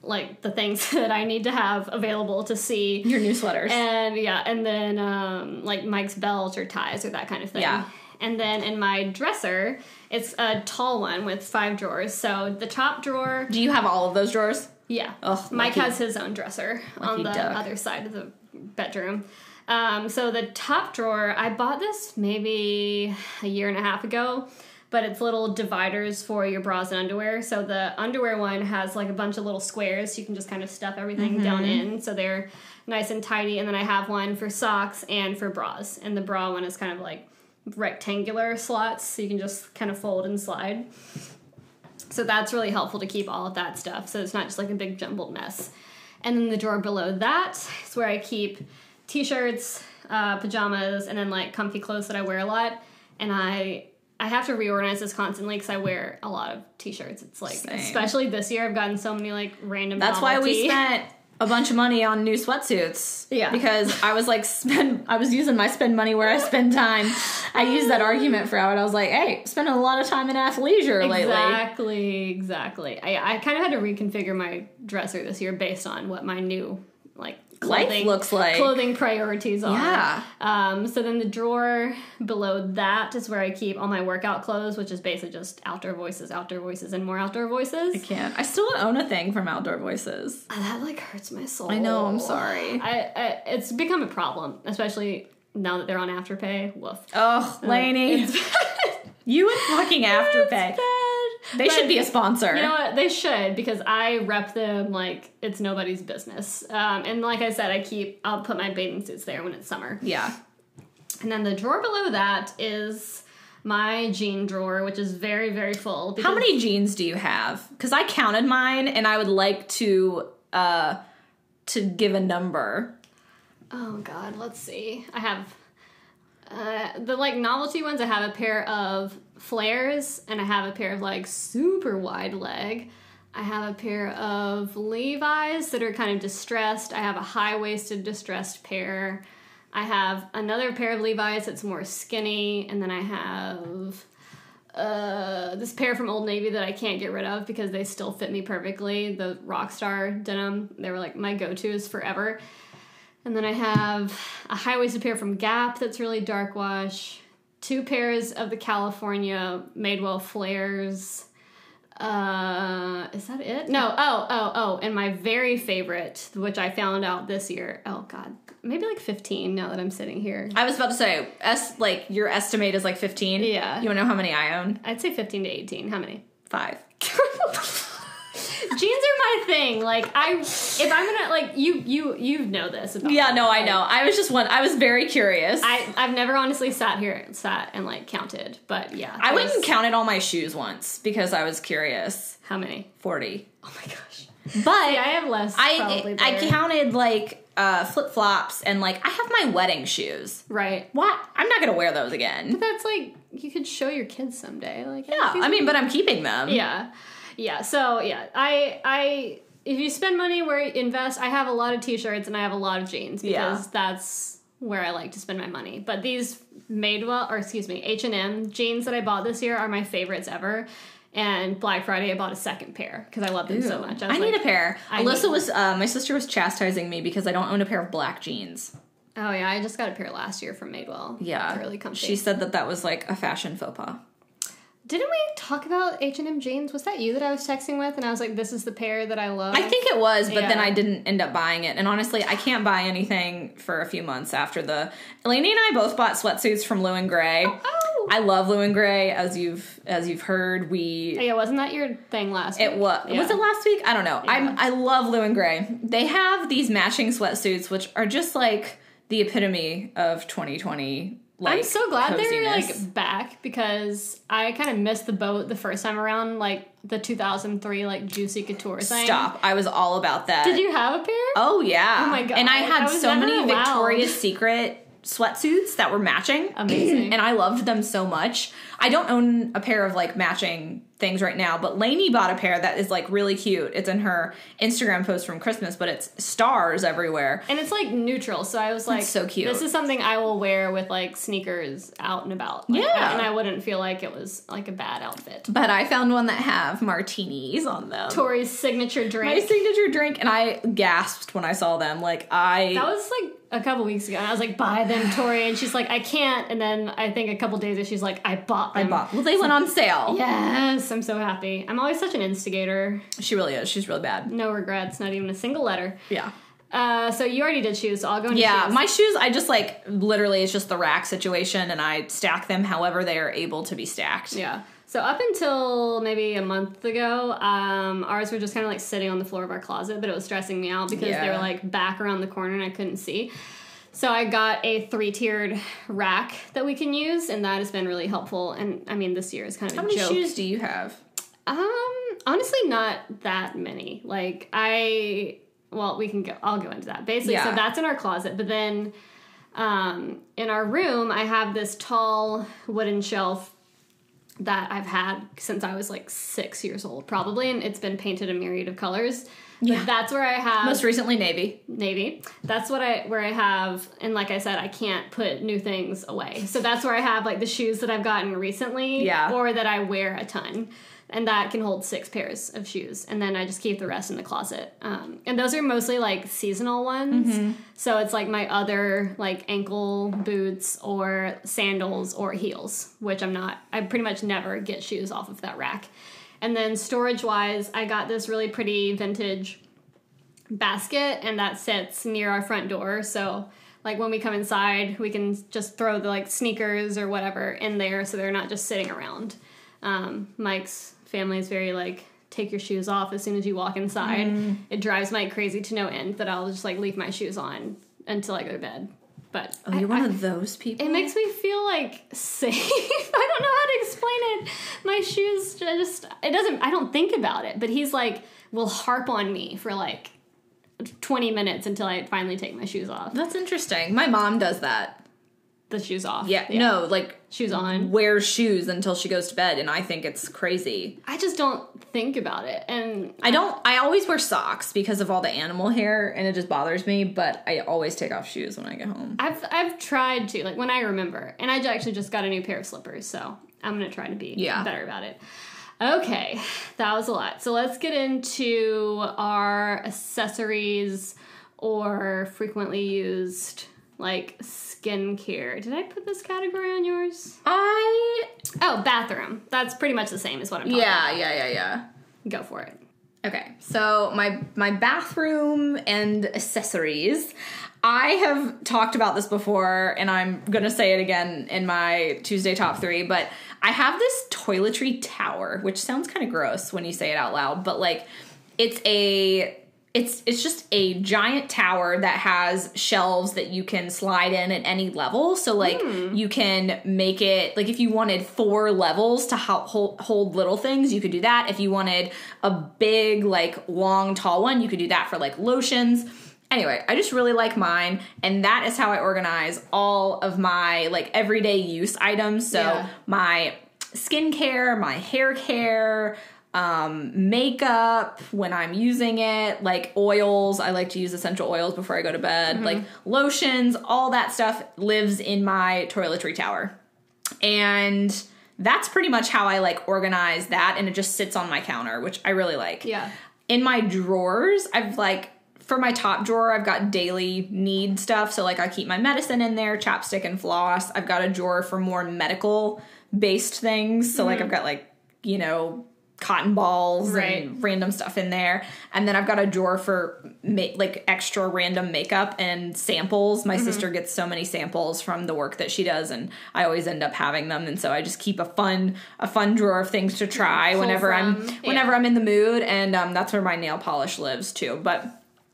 [SPEAKER 2] like the things (laughs) that I need to have available to see
[SPEAKER 1] Your new sweaters.
[SPEAKER 2] and yeah, and then um, like Mike's belt or ties or that kind of thing.
[SPEAKER 1] Yeah.
[SPEAKER 2] And then in my dresser, it's a tall one with five drawers. So the top drawer,
[SPEAKER 1] Do you have all of those drawers?
[SPEAKER 2] yeah.
[SPEAKER 1] Ugh,
[SPEAKER 2] Mike
[SPEAKER 1] lucky-
[SPEAKER 2] has his own dresser on the
[SPEAKER 1] duck.
[SPEAKER 2] other side of the bedroom. Um, so the top drawer, I bought this maybe a year and a half ago, but it's little dividers for your bras and underwear. So the underwear one has like a bunch of little squares. So You can just kind of stuff everything down
[SPEAKER 1] Mm-hmm.
[SPEAKER 2] in, so they're nice and tidy. And then I have one for socks and for bras, and the bra one is kind of like rectangular slots, so you can just kind of fold and slide. So that's really helpful to keep all of that stuff. So it's not just like a big jumbled mess. And then the drawer below that is where I keep t-shirts, uh, pajamas, and then like comfy clothes that I wear a lot. And I I have to reorganize this constantly because I wear a lot of t-shirts. It's like
[SPEAKER 1] Same.
[SPEAKER 2] especially this year I've gotten so many like random.
[SPEAKER 1] That's why we spent a bunch of money on new sweatsuits.
[SPEAKER 2] Yeah.
[SPEAKER 1] Because I was like spend I was using my spend money where I spend time. I used that argument for it. I was like, hey, spending a lot of time in athleisure lately.
[SPEAKER 2] Exactly, exactly. I, I kind of had to reconfigure my dresser this year based on what my new like
[SPEAKER 1] Life
[SPEAKER 2] clothing
[SPEAKER 1] looks like.
[SPEAKER 2] clothing priorities are.
[SPEAKER 1] Yeah.
[SPEAKER 2] Um, so then the drawer below that is where I keep all my workout clothes, which is basically just outdoor voices, outdoor voices, and more outdoor voices.
[SPEAKER 1] I can't. I still own a thing from Outdoor Voices.
[SPEAKER 2] That like hurts my soul.
[SPEAKER 1] I know, I'm sorry.
[SPEAKER 2] I, I it's become a problem, especially now that they're on Afterpay. Woof.
[SPEAKER 1] Oh, Lainey.
[SPEAKER 2] It's (laughs)
[SPEAKER 1] you and fucking (laughs) Afterpay. They
[SPEAKER 2] But-
[SPEAKER 1] should be a sponsor.
[SPEAKER 2] You know what? They should because I rep them like it's nobody's business. Um, and like I said, I keep I'll put my bathing suits there when it's summer.
[SPEAKER 1] yeah.
[SPEAKER 2] And then the drawer below that is my jean drawer, which is very very full.
[SPEAKER 1] How many jeans do you have? Because I counted mine and I would like to uh to give a number.
[SPEAKER 2] Oh God, let's see. I have uh, the like novelty ones. I have a pair of flares, and I have a pair of like super wide leg. I have a pair of Levi's that are kind of distressed. I have a high waisted distressed pair. I have another pair of Levi's that's more skinny, and then I have uh, this pair from Old Navy that I can't get rid of because they still fit me perfectly. The Rockstar denim, they were like my go tos forever. And then I have a high waisted pair from Gap that's really dark wash. Two pairs of the California Madewell flares. Uh, is that it? No. Oh, oh, oh. And my very favorite, which I found out this year. Oh God, maybe like fifteen. Now that I'm sitting here,
[SPEAKER 1] I was about to say, s like your estimate is like fifteen.
[SPEAKER 2] Yeah.
[SPEAKER 1] You want to know how many I own?
[SPEAKER 2] I'd say fifteen to eighteen. How many?
[SPEAKER 1] Five. (laughs)
[SPEAKER 2] Jeans are my thing. Like I, if I'm gonna like you, you, you know this. About
[SPEAKER 1] Yeah, no, I know. I was just one. I was very curious. I,
[SPEAKER 2] I've never honestly sat here and sat and like counted, but yeah,
[SPEAKER 1] I went and counted all my shoes once because I was curious.
[SPEAKER 2] How many?
[SPEAKER 1] Forty.
[SPEAKER 2] Oh my gosh.
[SPEAKER 1] But
[SPEAKER 2] Yeah, I have less.
[SPEAKER 1] I I counted like uh, flip flops and like I have my wedding shoes.
[SPEAKER 2] Right.
[SPEAKER 1] What? I'm not gonna wear those again.
[SPEAKER 2] That's like you could show your kids someday. Like
[SPEAKER 1] Yeah, I mean, but I'm keeping them.
[SPEAKER 2] yeah, yeah. So yeah, I I if you spend money where you invest, I have a lot of t-shirts and I have a lot of jeans because
[SPEAKER 1] Yeah.
[SPEAKER 2] that's where I like to spend my money. But these Madewell or excuse me H and M jeans that I bought this year are my favorites ever. And Black Friday, I bought a second pair because I love them so much.
[SPEAKER 1] I,
[SPEAKER 2] was
[SPEAKER 1] need a pair.
[SPEAKER 2] I
[SPEAKER 1] Alyssa was uh, my sister was chastising me because I don't own a pair of black jeans.
[SPEAKER 2] Oh yeah, I just got a pair last year from Madewell.
[SPEAKER 1] Yeah,
[SPEAKER 2] really comfy.
[SPEAKER 1] She said that that was like a fashion faux pas.
[SPEAKER 2] Didn't we talk about H and M jeans? Was that you that I was texting with? And I was like, "This is the pair that I love."
[SPEAKER 1] I think it was, but then I didn't end up buying it. And honestly, I can't buy anything for a few months after the. Lainey and I both bought sweatsuits from Lou and Grey.
[SPEAKER 2] Oh, oh,
[SPEAKER 1] I love Lou and Grey, as you've as you've heard. We
[SPEAKER 2] yeah, wasn't that your thing last?
[SPEAKER 1] It
[SPEAKER 2] week?
[SPEAKER 1] was.
[SPEAKER 2] Yeah.
[SPEAKER 1] Was it last week? I don't know. I'm. I love Lou and Grey. They have these matching sweatsuits, which are just like the epitome of 2020. Like,
[SPEAKER 2] I'm so glad they're like back because I kind of missed the boat the first time around, like the 2003 like Juicy Couture thing.
[SPEAKER 1] Stop! I was all about that.
[SPEAKER 2] Did you have a pair?
[SPEAKER 1] Oh yeah.
[SPEAKER 2] Oh my God.
[SPEAKER 1] And I had
[SPEAKER 2] I
[SPEAKER 1] so many
[SPEAKER 2] allowed.
[SPEAKER 1] Victoria's Secret sweatsuits that were matching.
[SPEAKER 2] Amazing. (clears throat)
[SPEAKER 1] and I loved them so much. I don't own a pair of like matching things right now, but Lainey bought a pair that is like really cute. It's in her Instagram post from Christmas, but it's stars everywhere.
[SPEAKER 2] And it's like neutral, so I was like,
[SPEAKER 1] so cute.
[SPEAKER 2] This is something I will wear with like sneakers out and about. Like,
[SPEAKER 1] Yeah.
[SPEAKER 2] and I wouldn't feel like it was like a bad outfit.
[SPEAKER 1] But I found one that have martinis on them.
[SPEAKER 2] Tori's signature drink.
[SPEAKER 1] My signature drink, and I gasped when I saw them. Like I,
[SPEAKER 2] That was like a couple weeks ago, and I was like, "Buy them, Tori," and she's like, "I can't." And then I think a couple days she's like, "I bought
[SPEAKER 1] I
[SPEAKER 2] them."
[SPEAKER 1] bought. Well, they went on sale.
[SPEAKER 2] Yes, I'm so happy. I'm always such an instigator.
[SPEAKER 1] She really is. She's really bad.
[SPEAKER 2] No regrets, not even a single letter.
[SPEAKER 1] Yeah.
[SPEAKER 2] Uh, so you already did shoes, so I'll go into
[SPEAKER 1] Yeah,
[SPEAKER 2] shoes.
[SPEAKER 1] my shoes, I just like literally it's just the rack situation and I stack them however they are able to be stacked.
[SPEAKER 2] Yeah. So up until maybe a month ago, um, ours were just kind of like sitting on the floor of our closet, but it was stressing me out because they were like back around the corner and I couldn't see. So I got a three-tiered rack that we can use, and that has been really helpful. And I mean, this year is kind of
[SPEAKER 1] How many
[SPEAKER 2] joke.
[SPEAKER 1] shoes do you have?
[SPEAKER 2] Um, honestly, not that many. Like I, well, we can go. I'll go into that. Basically,
[SPEAKER 1] Yeah.
[SPEAKER 2] so that's in our closet. But then, um, in our room, I have this tall wooden shelf that I've had since I was like six years old, probably, and it's been painted a myriad of colors.
[SPEAKER 1] Yeah.
[SPEAKER 2] that's where I have
[SPEAKER 1] Most recently, Navy.
[SPEAKER 2] navy. That's what I where I have and like I said, I can't put new things away. So that's where I have like the shoes that I've gotten recently
[SPEAKER 1] Yeah.
[SPEAKER 2] or that I wear a ton. And that can hold six pairs of shoes. And then I just keep the rest in the closet. Um, and those are mostly like seasonal ones.
[SPEAKER 1] Mm-hmm.
[SPEAKER 2] So it's like my other like ankle boots or sandals or heels, which I'm not, I pretty much never get shoes off of that rack. And then storage wise, I got this really pretty vintage basket and that sits near our front door. So like when we come inside we can just throw the like sneakers or whatever in there so they're not just sitting around. Um, mike's family is very like take your shoes off as soon as you walk inside.
[SPEAKER 1] Mm.
[SPEAKER 2] it drives mike crazy to no end that i'll just like leave my shoes on until i go to bed but
[SPEAKER 1] Oh, you're
[SPEAKER 2] I-
[SPEAKER 1] one
[SPEAKER 2] I-
[SPEAKER 1] of those people?
[SPEAKER 2] it makes me feel like safe. (laughs) I don't know how to explain it. My shoes just it doesn't I don't think about it, but he's like will harp on me for like 20 minutes until I finally take my shoes off.
[SPEAKER 1] That's interesting. My mom does that.
[SPEAKER 2] The shoes off.
[SPEAKER 1] Yeah, no, like
[SPEAKER 2] Shoes on.
[SPEAKER 1] wears shoes until she goes to bed, and I think it's crazy.
[SPEAKER 2] I just don't think about it. And
[SPEAKER 1] I don't. I always wear socks because of all the animal hair, and it just bothers me. But I always take off shoes when I get home.
[SPEAKER 2] I've I've tried to like when I remember, and I actually just got a new pair of slippers, so I'm gonna try to be
[SPEAKER 1] Yeah.
[SPEAKER 2] better about it. Okay, that was a lot. So let's get into our accessories or frequently used like skincare. Did I put this category on yours?
[SPEAKER 1] I
[SPEAKER 2] Oh, bathroom. That's pretty much the same as what I'm talking
[SPEAKER 1] yeah
[SPEAKER 2] about.
[SPEAKER 1] yeah yeah yeah.
[SPEAKER 2] Go for it.
[SPEAKER 1] Okay, so my my bathroom and accessories. I have talked about this before, and I'm gonna say it again in my Tuesday top three. But I have this toiletry tower, which sounds kind of gross when you say it out loud, but like it's a it's it's just a giant tower that has shelves that you can slide in at any level. So like hmm. you can make it like if you wanted four levels to ho- hold, hold little things, you could do that. If you wanted a big like long tall one, you could do that for like lotions. Anyway, I just really like mine, and that is how I organize all of my like everyday use items. So
[SPEAKER 2] Yeah.
[SPEAKER 1] my skincare, my hair care, um, makeup when I'm using it, like oils. I like to use essential oils before I go to bed, like lotions, all that stuff lives in my toiletry tower. And that's pretty much how I like organize that, and it just sits on my counter, which I really like.
[SPEAKER 2] Yeah.
[SPEAKER 1] in my drawers i've like for my top drawer i've got daily need stuff. So like i keep my medicine in there chapstick and floss. I've got a drawer for more medical based things. So like i've got like you know cotton balls
[SPEAKER 2] Right.
[SPEAKER 1] and random stuff in there. And then i've got a drawer for ma- like extra random makeup and samples. My sister gets so many samples from the work that she does and i always end up having them. And so i just keep a fun a fun drawer of things to try
[SPEAKER 2] Pull
[SPEAKER 1] whenever i'm
[SPEAKER 2] from, yeah.
[SPEAKER 1] whenever i'm in the mood. And um, that's where my nail polish lives too. But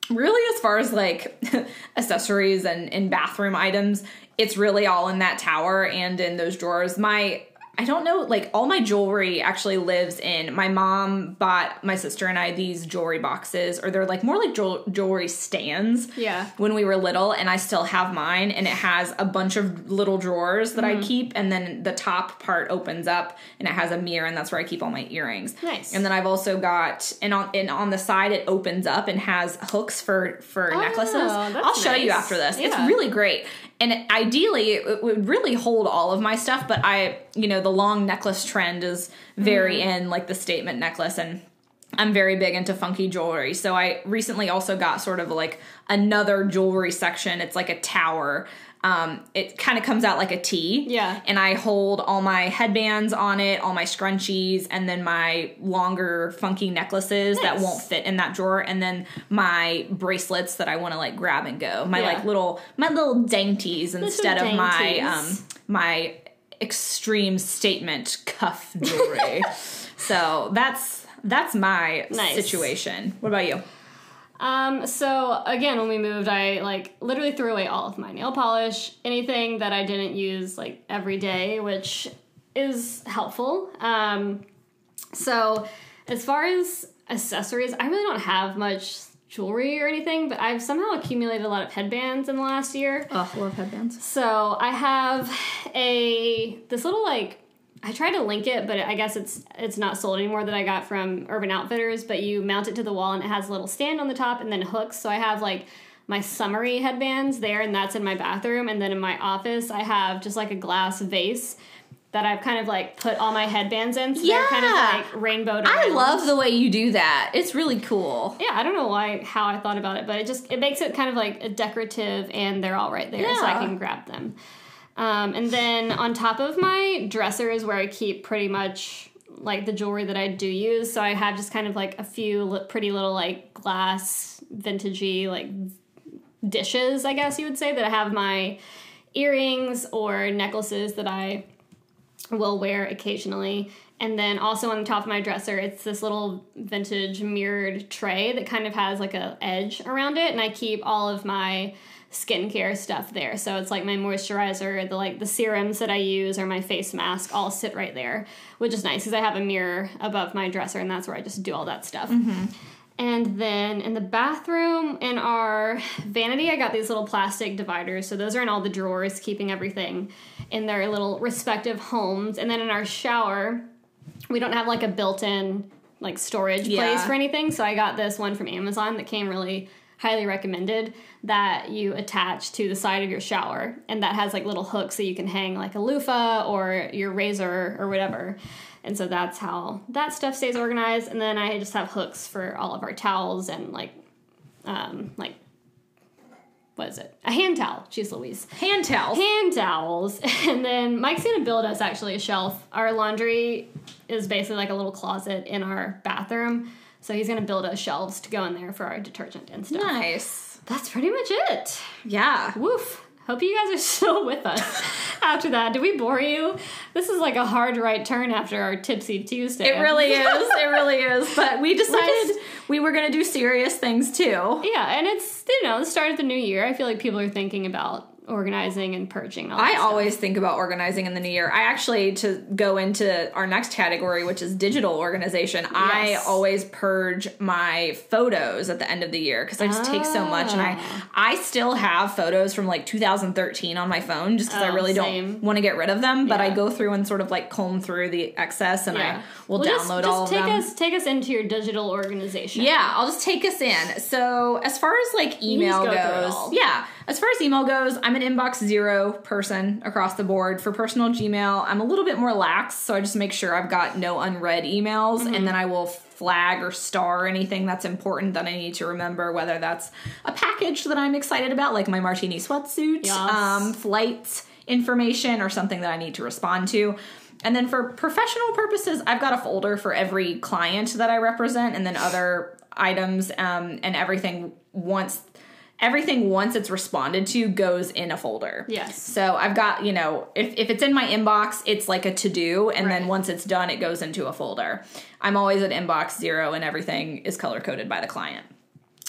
[SPEAKER 1] really as far as like (laughs) accessories and, and bathroom items it's really all in that tower and in those drawers. My i don't know like all my jewelry actually lives in my mom bought my sister and i these jewelry boxes or they're like more like jewel- jewelry stands
[SPEAKER 2] Yeah.
[SPEAKER 1] when we were little and I still have mine and it has a bunch of little drawers that
[SPEAKER 2] Mm-hmm.
[SPEAKER 1] I keep and then the top part opens up and it has a mirror and that's where I keep all my earrings.
[SPEAKER 2] Nice.
[SPEAKER 1] And then I've also got and on and on the side it opens up and has hooks for for necklaces.
[SPEAKER 2] Oh, that's
[SPEAKER 1] I'll show you after this. It's really great. And ideally it, would really hold all of my stuff, but I you know the long necklace trend is very
[SPEAKER 2] Mm-hmm.
[SPEAKER 1] in like the statement necklace and I'm very big into funky jewelry. So I recently also got sort of like another jewelry section. It's like a tower. Um, it kind of comes out like a T.
[SPEAKER 2] Yeah.
[SPEAKER 1] And I hold all my headbands on it, all my scrunchies, and then my longer funky necklaces that won't fit in that drawer, and then my bracelets that I want to like grab and go. My
[SPEAKER 2] Yeah.
[SPEAKER 1] like little my little dainties instead of my um my extreme statement cuff jewelry. (laughs) so that's that's my
[SPEAKER 2] Nice.
[SPEAKER 1] situation. What about you?
[SPEAKER 2] Um, so again, when we moved, I like literally threw away all of my nail polish, anything that I didn't use like every day, which is helpful. Um, so as far as accessories, I really don't have much jewelry or anything, but I've somehow accumulated a lot of headbands in the last year.
[SPEAKER 1] Oh, love headbands.
[SPEAKER 2] So I have a this little like I tried to link it, but I guess it's it's not sold anymore that I got from Urban Outfitters. But you mount it to the wall and it has a little stand on the top and then hooks. So I have like my summery headbands there, and that's in my bathroom. And then in my office, I have just like a glass vase that I've kind of like put all my headbands in. So they're kind of
[SPEAKER 1] Yeah.
[SPEAKER 2] like rainbowed.
[SPEAKER 1] I love the way you do that. It's really cool.
[SPEAKER 2] Yeah, I don't know why how I thought about it, but it just it makes it kind of like a decorative, and they're all right there, so I can grab them. Um, and then on top of my dresser is where I keep pretty much like the jewelry that I do use. So I have just kind of like a few li- pretty little like glass vintagey like dishes, I guess you would say, that I have my earrings or necklaces that I will wear occasionally. And then also on the top of my dresser, it's this little vintage mirrored tray that kind of has like a edge around it, and I keep all of my skincare stuff there. So it's like my moisturizer, the like the serums that I use, or my face mask, all sit right there, which is nice because I have a mirror above my dresser, and that's where I just do all that stuff. Mm-hmm. And then in the bathroom, in our vanity, I got these little plastic dividers. So those are in all the drawers, keeping everything in their little respective homes. And then in our shower, we don't have like a built in like storage
[SPEAKER 1] Yeah.
[SPEAKER 2] place for anything. So I got this one from Amazon that came really highly recommended that you attach to the side of your shower. And that has like little hooks so you can hang like a loofah or your razor or whatever. And so that's how that stuff stays organized. And then I just have hooks for all of our towels and like, um, like what is it? A hand towel. She's Louise.
[SPEAKER 1] Hand towels.
[SPEAKER 2] Hand towels. (laughs) And then Mike's gonna build us actually a shelf. Our laundry is basically like a little closet in our bathroom. So he's gonna build us shelves to go in there for our detergent and stuff.
[SPEAKER 1] nice.
[SPEAKER 2] That's pretty much it.
[SPEAKER 1] Yeah.
[SPEAKER 2] Woof. Hope you guys are (laughs) still with us (laughs) after that. Did we bore you? This is like a hard right turn after our tipsy Tuesday.
[SPEAKER 1] It really (laughs) is. It really is. But we decided we were going to do serious things too.
[SPEAKER 2] Yeah, and it's you know the start of the new year. I feel like people are thinking about organizing and purging.
[SPEAKER 1] I
[SPEAKER 2] stuff.
[SPEAKER 1] always think about organizing in the new year. I actually, to go into our next category, which is digital organization, I always purge my photos at the end of the year because I just take so much. And I,
[SPEAKER 2] Ah.
[SPEAKER 1] I still have photos from like 2013 on my phone just because I
[SPEAKER 2] Oh,
[SPEAKER 1] really
[SPEAKER 2] same.
[SPEAKER 1] don't want to get rid of them. But I go through and sort of like comb through the excess and
[SPEAKER 2] Yeah.
[SPEAKER 1] I will
[SPEAKER 2] Well, just-
[SPEAKER 1] download
[SPEAKER 2] just,
[SPEAKER 1] all of
[SPEAKER 2] take
[SPEAKER 1] them.
[SPEAKER 2] us take us into your digital organization.
[SPEAKER 1] Yeah, I'll just take us in. So, as far as like email
[SPEAKER 2] go
[SPEAKER 1] goes, yeah, as far as email goes, I'm an inbox zero person across the board. For personal Gmail, I'm a little bit more lax, so I just make sure I've got no unread emails,
[SPEAKER 2] Mm-hmm.
[SPEAKER 1] and then I will flag or star anything that's important that I need to remember, whether that's a package that I'm excited about, like my martini sweatsuit,
[SPEAKER 2] Yes.
[SPEAKER 1] um, flight information, or something that I need to respond to. And then for professional purposes, I've got a folder for every client that I represent, and then other items um, and everything once everything once it's responded to goes in a folder.
[SPEAKER 2] Yes.
[SPEAKER 1] So I've got, you know, if, if it's in my inbox, it's like a to do, and then once it's done, it goes into a folder. I'm always at inbox zero, and everything is color coded by the client.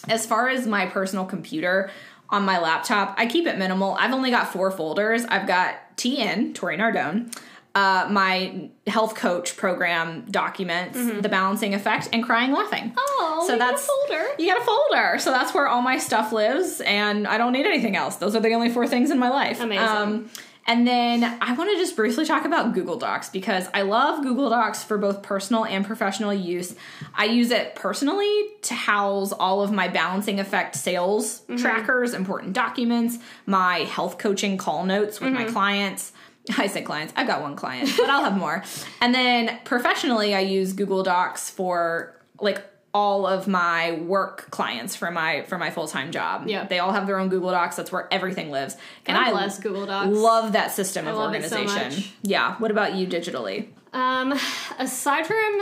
[SPEAKER 1] As far as my personal computer on my laptop, I keep it minimal. I've only got four folders. I've got TN, Tori Nardone, uh, my health coach program documents, the balancing effect, and crying laughing.
[SPEAKER 2] Mm-hmm. Oh,
[SPEAKER 1] so
[SPEAKER 2] you got a
[SPEAKER 1] that's
[SPEAKER 2] folder.
[SPEAKER 1] You got a folder. So that's where all my stuff lives, and I don't need anything else. Those are the only four things in my life. Um,
[SPEAKER 2] Amazing.
[SPEAKER 1] and then I want to just briefly talk about Google Docs because I love Google Docs for both personal and professional use. I use it personally to house all of my balancing effect sales trackers, important documents, my health coaching call notes with my clients. (laughs) I say clients, I've got one client, but I'll have more. And then professionally, I use Google Docs for like all of my work clients for my for my full-time job.
[SPEAKER 2] Yeah.
[SPEAKER 1] They all have their own Google Docs. That's where everything lives. and
[SPEAKER 2] God
[SPEAKER 1] I
[SPEAKER 2] bless Google Docs.
[SPEAKER 1] love that system of
[SPEAKER 2] it so
[SPEAKER 1] organization.
[SPEAKER 2] much.
[SPEAKER 1] Yeah. What about you digitally?
[SPEAKER 2] Um, aside from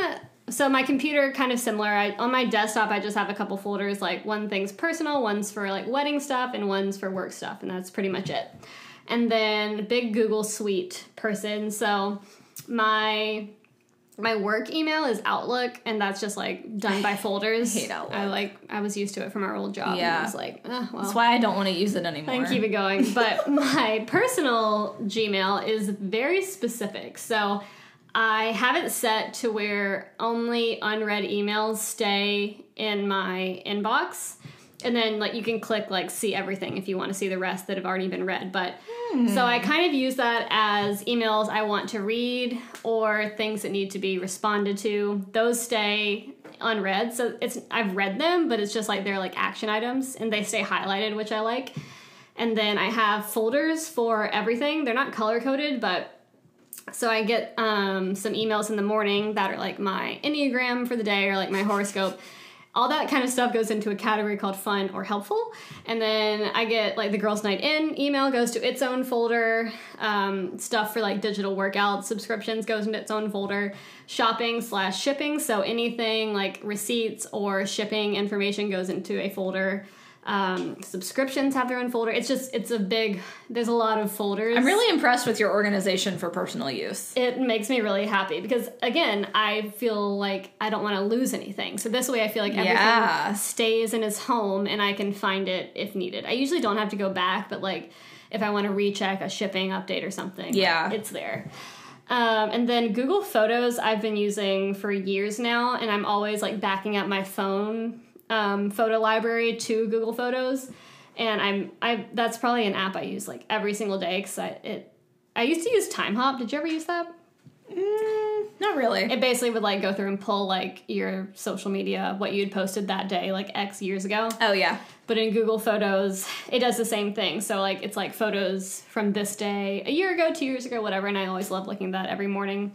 [SPEAKER 2] so my computer kind of similar. I, on my desktop, I just have a couple folders. Like one thing's personal, one's for like wedding stuff, and one's for work stuff, and that's pretty much it. And then big Google Suite person. So my my work email is Outlook, and that's just like done by (laughs) folders.
[SPEAKER 1] hate Outlook.
[SPEAKER 2] I like I was used to it from our old job.
[SPEAKER 1] Yeah.
[SPEAKER 2] and I was like, oh, well.
[SPEAKER 1] That's why I don't want to use it anymore.
[SPEAKER 2] and keep it going. (laughs) But my personal Gmail is very specific. So I have it set to where only unread emails stay in my inbox. And then like you can click like see everything if you want to see the rest that have already been read. But so I kind of use that as emails I want to read or things that need to be responded to. Those stay unread. So it's I've read them, but it's just like they're like action items and they stay highlighted, which I like. And then I have folders for everything. They're not color coded, but so I get um, some emails in the morning that are like my Enneagram for the day or like my horoscope. All that kind of stuff goes into a category called fun or helpful. And then I get like the girls' night in email goes to its own folder. Um, stuff for like digital workout subscriptions goes into its own folder. Shopping slash shipping. So anything like receipts or shipping information goes into a folder. Um, subscriptions have their own folder. It's just, it's a big, there's a lot of folders
[SPEAKER 1] I'm really impressed with your organization for personal use.
[SPEAKER 2] it makes me really happy because again i feel like i don't want to lose anything so this way i feel like everything
[SPEAKER 1] Yeah.
[SPEAKER 2] stays in its home and i can find it if needed i usually don't have to go back but like if i want to recheck a shipping update or something like,
[SPEAKER 1] Yeah.
[SPEAKER 2] it's there um, and then google photos i've been using for years now and i'm always like backing up my phone um, photo library to google photos and i'm i that's probably an app i use like every single day because i it I used to use Timehop. Did you ever use that?
[SPEAKER 1] Mm, not really.
[SPEAKER 2] It basically would like go through and pull like your social media, what you'd posted that day, like X years ago.
[SPEAKER 1] oh yeah.
[SPEAKER 2] But in Google Photos, it does the same thing. So like it's like photos from this day, a year ago, two years ago, whatever. And I always love looking at that every morning.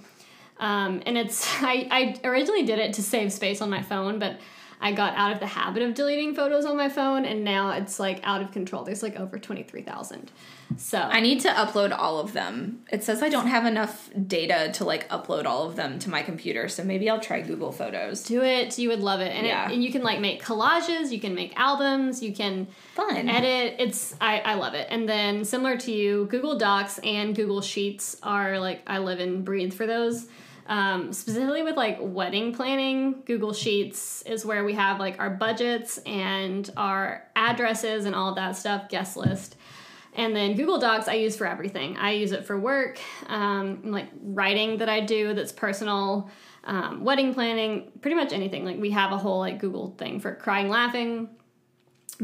[SPEAKER 2] Um, and it's (laughs) I, I originally did it to save space on my phone, but I got out of the habit of deleting photos on my phone, and now it's like out of control. There's like over twenty three thousand. So
[SPEAKER 1] I need to upload all of them. It says I don't have enough data to like upload all of them to my computer, so maybe I'll try Google Photos.
[SPEAKER 2] do it. You would love it, and, it-
[SPEAKER 1] Yeah.
[SPEAKER 2] and you can like make collages. You can make albums. You can
[SPEAKER 1] Fun.
[SPEAKER 2] edit. It's I I love it. And then similar to you, Google Docs and Google Sheets are like I live and breathe for those. Um, specifically with like wedding planning, Google Sheets is where we have like our budgets and our addresses and all of that stuff, guest list. And then Google Docs I use for everything. I use it for work, um, like writing that I do that's personal, um, wedding planning, pretty much anything. Like we have a whole like Google thing for crying, laughing,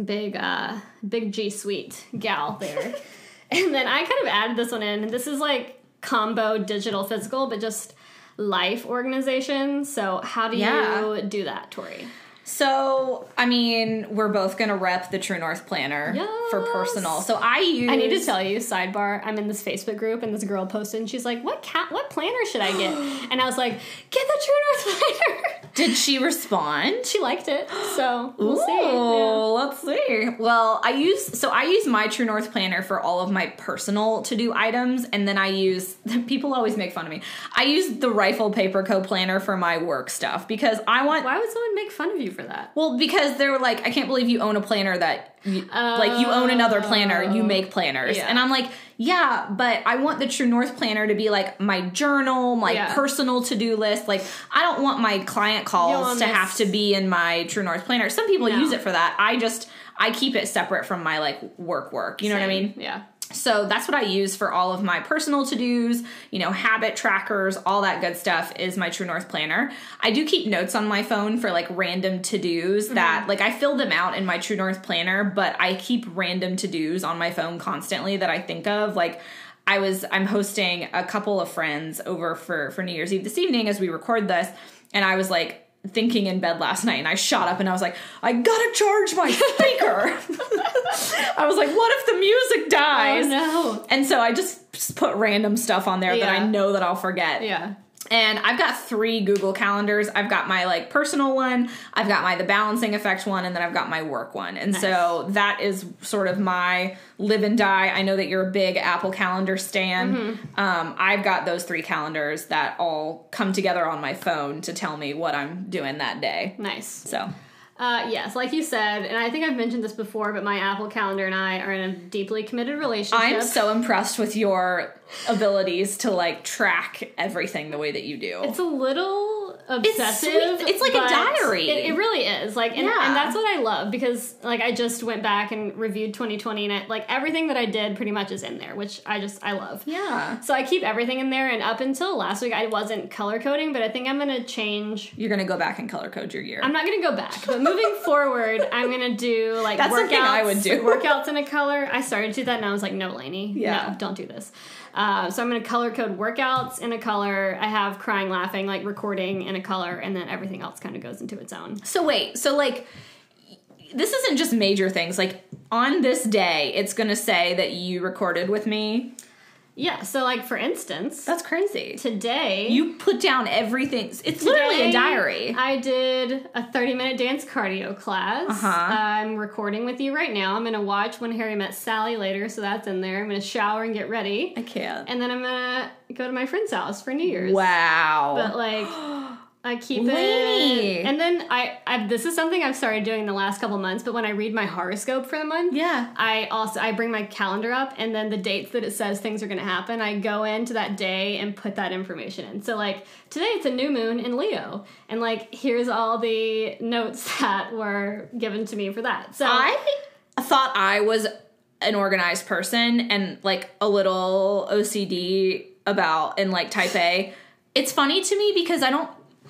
[SPEAKER 2] big uh big G Suite gal there. (laughs) and then I kind of added this one in. And this is like combo digital physical, but just life organization. So how do
[SPEAKER 1] Yeah.
[SPEAKER 2] you do that, Tori?
[SPEAKER 1] So, I mean, we're both gonna rep the True North Planner for personal. So I use.
[SPEAKER 2] I need to tell you, sidebar, I'm in this Facebook group and this girl posted and she's like, What cat what planner should I get? (gasps) And I was like, Get the True North planner. (laughs)
[SPEAKER 1] Did she respond?
[SPEAKER 2] she liked it. So we'll see. Yeah.
[SPEAKER 1] Let's see. Well, I use so I use my True North planner for all of my personal to do items, and then I use (laughs) people always make fun of me. I use the Rifle Paper Co planner for my work stuff because I want.
[SPEAKER 2] Why would someone make fun of you for that?
[SPEAKER 1] Well, because they're like, I can't believe you own a planner that, you, like, you own another planner. You oh, make planners,
[SPEAKER 2] Yeah.
[SPEAKER 1] and I'm like, yeah, but I want the True North planner to be like my journal, my
[SPEAKER 2] Yeah.
[SPEAKER 1] personal to do list. Like, I don't want my client calls to have to be in my True North planner. Some people
[SPEAKER 2] No.
[SPEAKER 1] use it for that. I just I keep it separate from my like work work. You know what I mean?
[SPEAKER 2] Yeah.
[SPEAKER 1] So that's what I use for all of my personal to dos, you know, habit trackers, all that good stuff is my True North planner. I do keep notes on my phone for like random to dos mm-hmm. that, like, I fill them out in my True North planner, but I keep random to dos on my phone constantly that I think of. Like, I was, I'm hosting a couple of friends over for, for New Year's Eve this evening as we record this, and I was like, thinking in bed last night and I shot up and I was like, I gotta charge my speaker. (laughs) I was like, what if the music oh, dies?
[SPEAKER 2] Oh no.
[SPEAKER 1] And so I just put random stuff on there that I know that I'll forget.
[SPEAKER 2] Yeah.
[SPEAKER 1] And I've got three Google calendars. I've got my like personal one, I've got my the balancing effect one, and then I've got my work one. And so that is sort of my live and die. I know that you're a big Apple Calendar stan.
[SPEAKER 2] Mm-hmm.
[SPEAKER 1] Um, I've got those three calendars that all come together on my phone to tell me what I'm doing that day.
[SPEAKER 2] Nice.
[SPEAKER 1] So
[SPEAKER 2] Uh, yes, like you said, and I think I've mentioned this before, but my Apple Calendar and I are in a deeply committed relationship.
[SPEAKER 1] I'm so impressed with your abilities to like track everything the way that you do.
[SPEAKER 2] It's a little obsessive.
[SPEAKER 1] sweet. It's like a diary.
[SPEAKER 2] It, it really is. Like, and,
[SPEAKER 1] Yeah.
[SPEAKER 2] and that's what I love because, like, I just went back and reviewed 2020, and it, like everything that I did pretty much is in there, which I just I love.
[SPEAKER 1] yeah.
[SPEAKER 2] So I keep everything in there, and up until last week, I wasn't color coding, but I think I'm gonna change.
[SPEAKER 1] You're gonna go back and color code your year.
[SPEAKER 2] I'm not gonna go back, but moving (laughs) forward, I'm gonna do like
[SPEAKER 1] That's
[SPEAKER 2] workouts.
[SPEAKER 1] I would do.
[SPEAKER 2] workouts in a color. I started to do that, and I was like, no, Lainey,
[SPEAKER 1] Yeah.
[SPEAKER 2] no, don't do this. Uh, so I'm gonna color code workouts in a color. I have crying, laughing, like recording in a color, and then everything else kind of goes into its own.
[SPEAKER 1] So wait, so like this isn't just major things. Like on this day, it's gonna say that you recorded with me.
[SPEAKER 2] Yeah. So like for instance,
[SPEAKER 1] That's crazy.
[SPEAKER 2] today
[SPEAKER 1] You put down everything. It's literally a
[SPEAKER 2] Today,
[SPEAKER 1] diary.
[SPEAKER 2] I did a 30 minute dance cardio class.
[SPEAKER 1] Uh-huh.
[SPEAKER 2] I'm recording with you right now. I'm going to watch When Harry Met Sally later, so that's in there. I'm going to shower and get ready.
[SPEAKER 1] I can't.
[SPEAKER 2] And then I'm going to go to my friend's house for New Year's.
[SPEAKER 1] Wow.
[SPEAKER 2] But like, (gasps) (gasps) I keep
[SPEAKER 1] Lainey.
[SPEAKER 2] it. And then I, I, this is something I've started doing the last couple months, but when I read my horoscope for the month,
[SPEAKER 1] yeah.
[SPEAKER 2] I also I bring my calendar up and then the dates that it says things are going to happen, I go into that day and put that information in. So like today it's a new moon in Leo and like here's all the notes (laughs) that were given to me for that. So
[SPEAKER 1] I thought I was an organized person and like a little OCD about and like type A. It's funny to me because I don't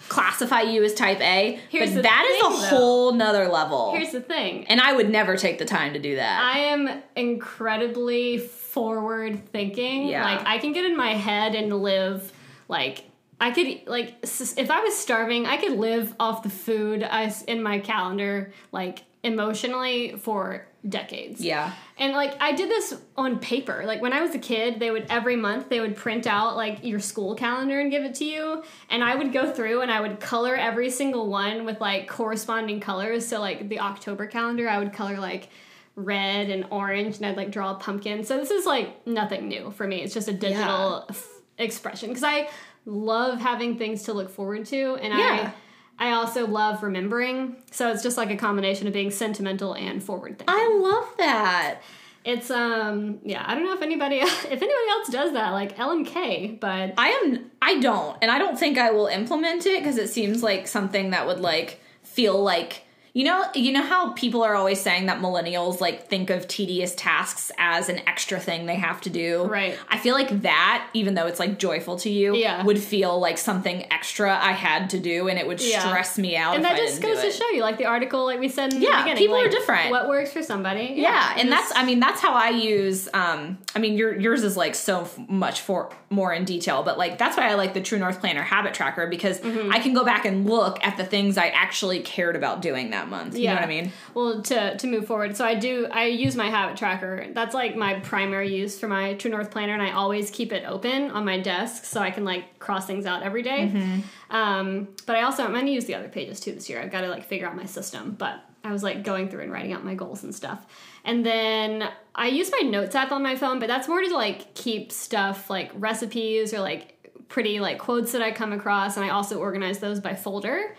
[SPEAKER 1] classify you as type A,
[SPEAKER 2] Here's
[SPEAKER 1] but that is
[SPEAKER 2] thing,
[SPEAKER 1] a
[SPEAKER 2] though.
[SPEAKER 1] whole nother level.
[SPEAKER 2] here's the thing.
[SPEAKER 1] and I would never take the time to do that.
[SPEAKER 2] I am incredibly forward thinking.
[SPEAKER 1] Yeah.
[SPEAKER 2] Like I can get in my head and live like I could like if I was starving, I could live off the food I in my calendar like emotionally for decades.
[SPEAKER 1] Yeah.
[SPEAKER 2] And like I did this on paper. Like when I was a kid, they would every month they would print out like your school calendar and give it to you, and I would go through and I would color every single one with like corresponding colors. So like the October calendar, I would color like red and orange and I'd like draw a pumpkin. So this is like nothing new for me. It's just a digital f- expression because I love having things to look forward to and
[SPEAKER 1] Yeah.
[SPEAKER 2] I I also love remembering. So it's just like a combination of being sentimental and forward thinking.
[SPEAKER 1] I love that.
[SPEAKER 2] It's um yeah, I don't know if anybody (laughs) if anybody else does that like LMK, but
[SPEAKER 1] I am I don't and I don't think I will implement it because it seems like something that would like feel like you know you know how people are always saying that millennials like think of tedious tasks as an extra thing they have to do.
[SPEAKER 2] Right.
[SPEAKER 1] I feel like that even though it's like joyful to you
[SPEAKER 2] Yeah.
[SPEAKER 1] would feel like something extra I had to do and it would
[SPEAKER 2] Yeah.
[SPEAKER 1] stress me out
[SPEAKER 2] and that
[SPEAKER 1] I
[SPEAKER 2] just goes to show you like the article like we said
[SPEAKER 1] Yeah, people are different.
[SPEAKER 2] What works for somebody.
[SPEAKER 1] Yeah, and
[SPEAKER 2] just-
[SPEAKER 1] that's I mean that's how I use um I mean your yours is like so f- much for more in detail, but like that's why I like the True North Planner habit tracker because
[SPEAKER 2] Mm-hmm.
[SPEAKER 1] I can go back and look at the things I actually cared about doing that month. You know what I mean?
[SPEAKER 2] Well, to to move forward, so I do I use my habit tracker. That's like my primary use for my True North planner, and I always keep it open on my desk so I can like cross things out every day.
[SPEAKER 1] Mm-hmm.
[SPEAKER 2] Um, but I also I'm going to use the other pages too this year. I've got to like figure out my system, but I was like going through and writing out my goals and stuff. And then I use my notes app on my phone, but that's more to like keep stuff like recipes or like pretty like quotes that I come across, and I also organize those by folder.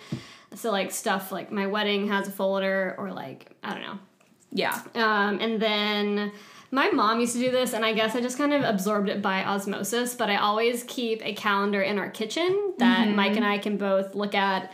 [SPEAKER 2] So like stuff like my wedding has a folder, or like I don't know.
[SPEAKER 1] Yeah.
[SPEAKER 2] Um, and then my mom used to do this, and I guess I just kind of absorbed it by osmosis. But I always keep a calendar in our kitchen that Mike and I can both look at.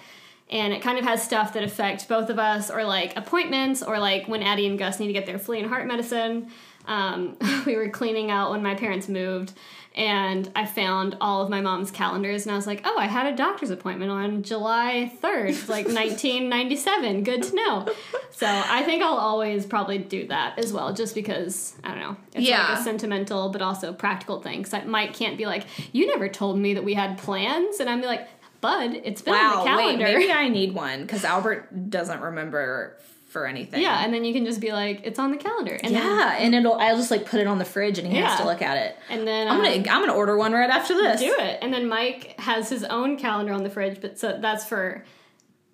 [SPEAKER 2] And it kind of has stuff that affect both of us, or like appointments, or like when Addie and Gus need to get their flea and heart medicine. Um, (laughs) we were cleaning out when my parents moved, and I found all of my mom's calendars, and I was like, "Oh, I had a doctor's appointment on July third, like (laughs) 1997. Good to know." So I think I'll always probably do that as well, just because I don't know. It's
[SPEAKER 1] Yeah.
[SPEAKER 2] like a sentimental but also practical thing. Because Mike can't be like, "You never told me that we had plans," and I'm like, "Bud, it's been on
[SPEAKER 1] Wow.
[SPEAKER 2] the
[SPEAKER 1] Wait,
[SPEAKER 2] calendar."
[SPEAKER 1] maybe I (laughs) need one because Albert doesn't remember for anything.
[SPEAKER 2] yeah, and then you can just be like, "It's on the calendar," and then,
[SPEAKER 1] Yeah, and it'll I'll just like put it on the fridge and he has to look at it.
[SPEAKER 2] and then
[SPEAKER 1] I'm
[SPEAKER 2] um,
[SPEAKER 1] gonna I'm gonna order one right after this.
[SPEAKER 2] do it. And then Mike has his own calendar on the fridge, but so that's for